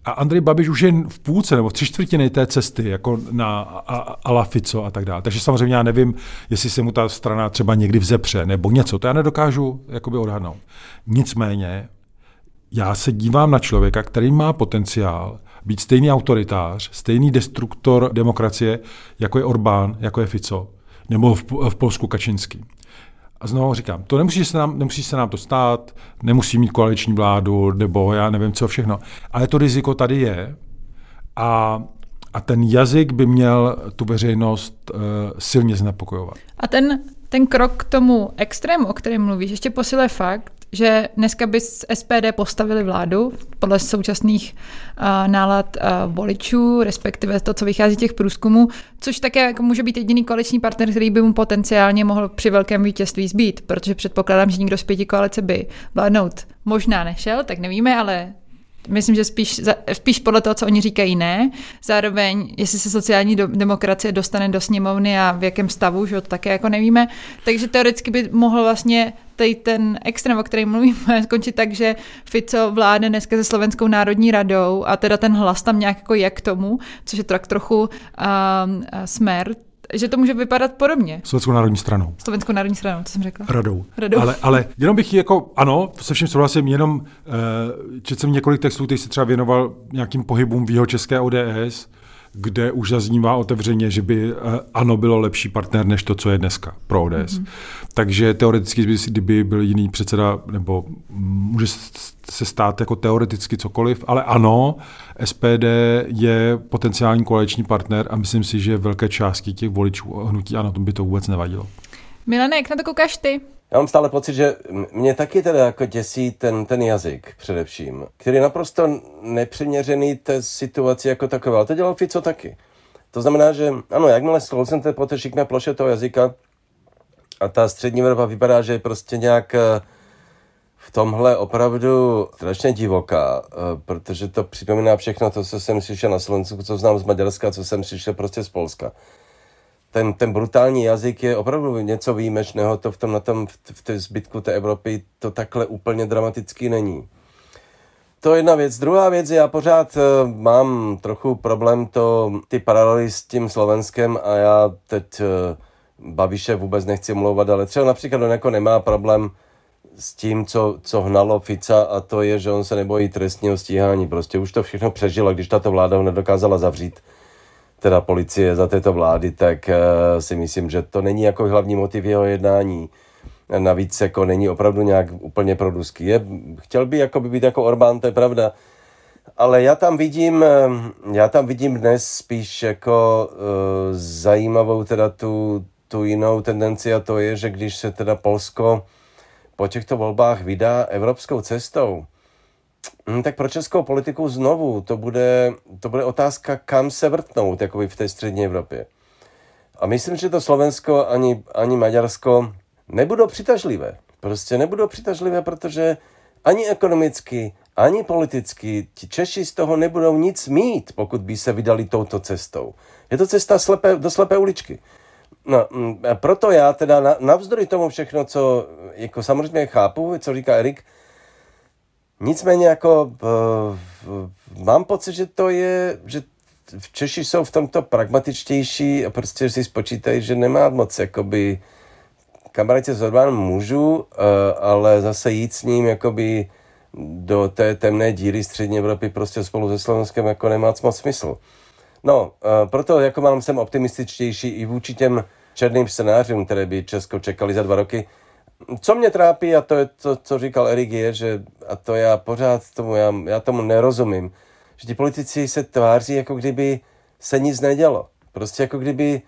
A Andrej Babiš už je v půlce nebo v tři čtvrtiny té cesty, jako na Ala Fico a tak dále. Takže samozřejmě já nevím, jestli se mu ta strana třeba někdy vzepře nebo něco. To já nedokážu jakoby odhadnout. Nicméně já se dívám na člověka, který má potenciál být stejný autoritář, stejný destruktor demokracie, jako je Orbán, jako je Fico, nebo v, v Polsku Kačinský. A znovu říkám, to nemusí se, nám, nemusí se nám to stát, nemusí mít koaliční vládu, nebo já nevím co všechno, ale to riziko tady je a, a ten jazyk by měl tu veřejnost uh, silně znepokojovat. A ten, ten krok k tomu extrému, o kterém mluvíš, ještě posiluje fakt, že dneska by z SPD postavili vládu podle současných uh, nálad uh, voličů, respektive to, co vychází těch průzkumů, což také jako může být jediný koaliční partner, který by mu potenciálně mohl při velkém vítězství zbýt, protože předpokládám, že nikdo z pěti koalice by vládnout možná nešel, tak nevíme, ale Myslím, že spíš, spíš podle toho, co oni říkají, ne. Zároveň, jestli se sociální demokracie dostane do sněmovny a v jakém stavu, že to také jako nevíme. Takže teoreticky by mohl vlastně tady ten extrém, o kterém mluvíme, skončit tak, že Fico vládne dneska se Slovenskou národní radou a teda ten hlas tam nějak jako je k tomu, což je tak trochu uh, smer, že to může vypadat podobně. Slovenskou národní stranou. Slovenskou národní stranou, co jsem řekla. Radou. Radou. Ale, ale jenom bych jako, ano, se vším souhlasím, jenom uh, četl jsem několik textů, který se třeba věnoval nějakým pohybům v jeho české ODS, kde už zaznívá otevřeně, že by eh, ANO bylo lepší partner než to, co je dneska pro ODS. Mm-hmm. Takže teoreticky, kdyby byl jiný předseda, nebo může se stát jako teoreticky cokoliv, ale ano, SPD je potenciální koaliční partner a myslím si, že velké části těch voličů hnutí ANO by to vůbec nevadilo. Milene, jak na to koukáš ty? Já mám stále pocit, že mě taky teda jako děsí ten, ten jazyk především, který je naprosto nepřiměřený té situaci jako takové. Ale to dělal Fico taky. To znamená, že ano, jakmile sklouznete po té šikmé ploše toho jazyka a ta střední vrba vypadá, že je prostě nějak eh, v tomhle opravdu strašně divoká, eh, protože to připomíná všechno to, co jsem slyšel na Slovensku, co znám z Maďarska, co jsem slyšel prostě z Polska ten, ten brutální jazyk je opravdu něco výjimečného, to v tom, na tom, v, té zbytku té Evropy to takhle úplně dramatický není. To je jedna věc. Druhá věc, já pořád uh, mám trochu problém to, ty paralely s tím Slovenskem a já teď Babiše vůbec nechci mlouvat, ale třeba například on jako nemá problém s tím, co, co hnalo Fica a to je, že on se nebojí trestního stíhání. Prostě už to všechno přežil a když tato vláda ho nedokázala zavřít, teda policie za této vlády, tak uh, si myslím, že to není jako hlavní motiv jeho jednání. Navíc jako není opravdu nějak úplně produský. Je, chtěl by jako by být jako Orbán, to je pravda. Ale já tam vidím, eh, já tam vidím dnes spíš jako uh, zajímavou teda tu, tu jinou tendenci a to je, že když se teda Polsko po těchto volbách vydá evropskou cestou, Hmm, tak pro českou politiku znovu to bude, to bude otázka, kam se vrtnout jakoby v té střední Evropě. A myslím, že to Slovensko ani, ani Maďarsko nebudou přitažlivé. Prostě nebudou přitažlivé, protože ani ekonomicky, ani politicky ti Češi z toho nebudou nic mít, pokud by se vydali touto cestou. Je to cesta slepé, do slepé uličky. No, mm, proto já teda navzdory tomu všechno, co jako samozřejmě chápu, co říká Erik, Nicméně jako uh, mám pocit, že to je, že v Češi jsou v tomto pragmatičtější a prostě si spočítají, že nemá moc jakoby kamarádě s Orbánem můžu, uh, ale zase jít s ním jakoby do té temné díry střední Evropy prostě spolu se Slovenskem jako nemá moc smysl. No, uh, proto jako mám jsem optimističtější i vůči těm černým scénářům, které by Česko čekali za dva roky, co mě trápí, a to je to, co říkal Erik, je, že, a to já pořád tomu, já, já tomu nerozumím, že ti politici se tváří, jako kdyby se nic nedělo. Prostě jako kdyby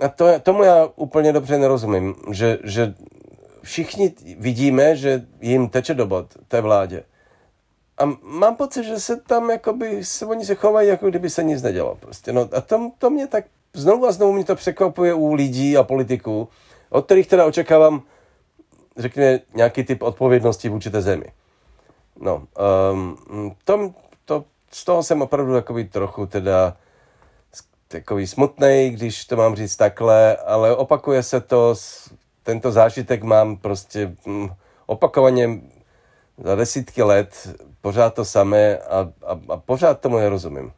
a to, tomu já úplně dobře nerozumím, že, že všichni vidíme, že jim teče do bod té vládě. A mám pocit, že se tam, jakoby, se, oni se chovají, jako kdyby se nic nedělo. Prostě. No, a to, to mě tak, znovu a znovu mě to překvapuje u lidí a politiků, od kterých teda očekávám, řekněme, nějaký typ odpovědnosti vůči té zemi. No, um, to, to, z toho jsem opravdu takový trochu teda takový smutný, když to mám říct takhle, ale opakuje se to, tento zážitek mám prostě hm, opakovaně za desítky let, pořád to samé a, a, a pořád tomu nerozumím.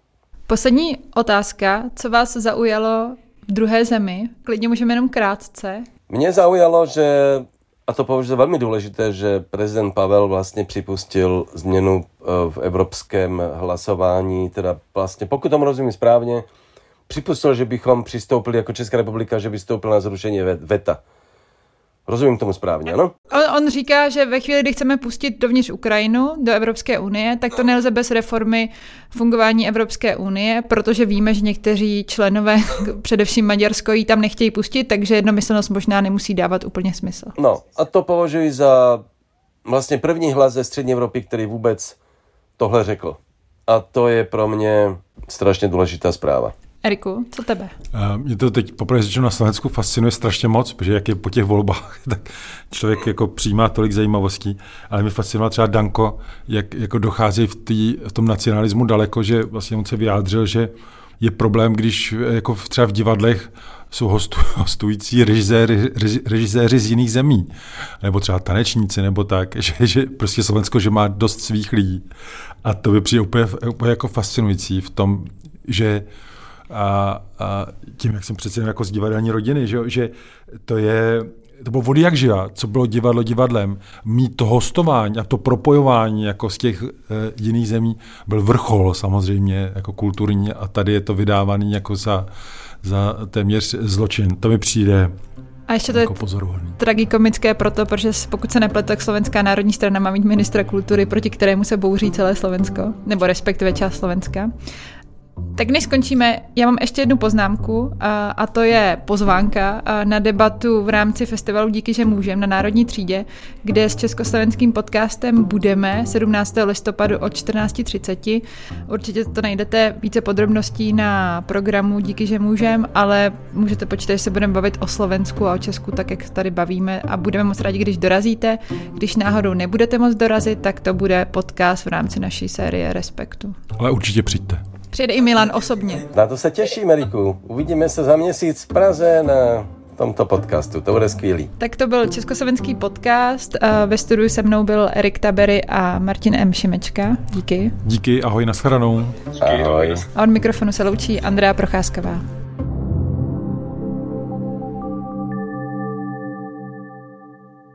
Poslední otázka, co vás zaujalo v druhé zemi? Klidně můžeme jenom krátce. Mě zaujalo, že, a to považuji za velmi důležité, že prezident Pavel vlastně připustil změnu eh, v evropském hlasování, teda vlastně, pokud tomu rozumím správně, připustil, že bychom přistoupili jako Česká republika, že by stoupil na zrušení VETA. Rozumím tomu správně, ano? On, on říká, že ve chvíli, kdy chceme pustit dovnitř Ukrajinu do Evropské unie, tak to nelze bez reformy fungování Evropské unie, protože víme, že někteří členové, především Maďarsko, ji tam nechtějí pustit, takže jednomyslnost možná nemusí dávat úplně smysl. No a to považuji za vlastně první hlas ze střední Evropy, který vůbec tohle řekl. A to je pro mě strašně důležitá zpráva. Eriku, co tebe? Uh, mě to teď poprvé řečeno na Slovensku fascinuje strašně moc, protože jak je po těch volbách, tak člověk jako přijímá tolik zajímavostí, ale mi fascinoval třeba Danko, jak jako dochází v, tý, v tom nacionalismu daleko, že vlastně on se vyjádřil, že je problém, když jako třeba v divadlech jsou hostu, hostující režiséři, režiséři z jiných zemí, nebo třeba tanečníci, nebo tak, že, že prostě Slovensko, že má dost svých lidí. A to by přijde úplně, úplně jako fascinující v tom, že a, a tím, jak jsem přece jako z divadelní rodiny, že, že to je, to bylo vody jak živa, co bylo divadlo divadlem. Mít to hostování a to propojování jako z těch e, jiných zemí byl vrchol samozřejmě jako kulturní a tady je to vydávaný jako za, za téměř zločin. To mi přijde a ještě to jako je pozoruhodný. tragikomické proto, protože pokud se nepletu, tak Slovenská národní strana má mít ministra kultury, proti kterému se bouří celé Slovensko, nebo respektive část Slovenska. Tak než skončíme, já mám ještě jednu poznámku a, a to je pozvánka na debatu v rámci festivalu Díky, že můžem na Národní třídě, kde s československým podcastem budeme 17. listopadu od 14.30. Určitě to najdete více podrobností na programu Díky, že můžem, ale můžete počítat, že se budeme bavit o Slovensku a o Česku, tak jak tady bavíme a budeme moc rádi, když dorazíte. Když náhodou nebudete moc dorazit, tak to bude podcast v rámci naší série Respektu. Ale určitě přijďte. Přijede i Milan osobně. Na to se těším, Eriku. Uvidíme se za měsíc v Praze na tomto podcastu. To bude skvělý. Tak to byl Československý podcast. Ve studiu se mnou byl Erik Tabery a Martin M. Šimečka. Díky. Díky, ahoj, nashledanou. Ahoj. A od mikrofonu se loučí Andrea Procházková.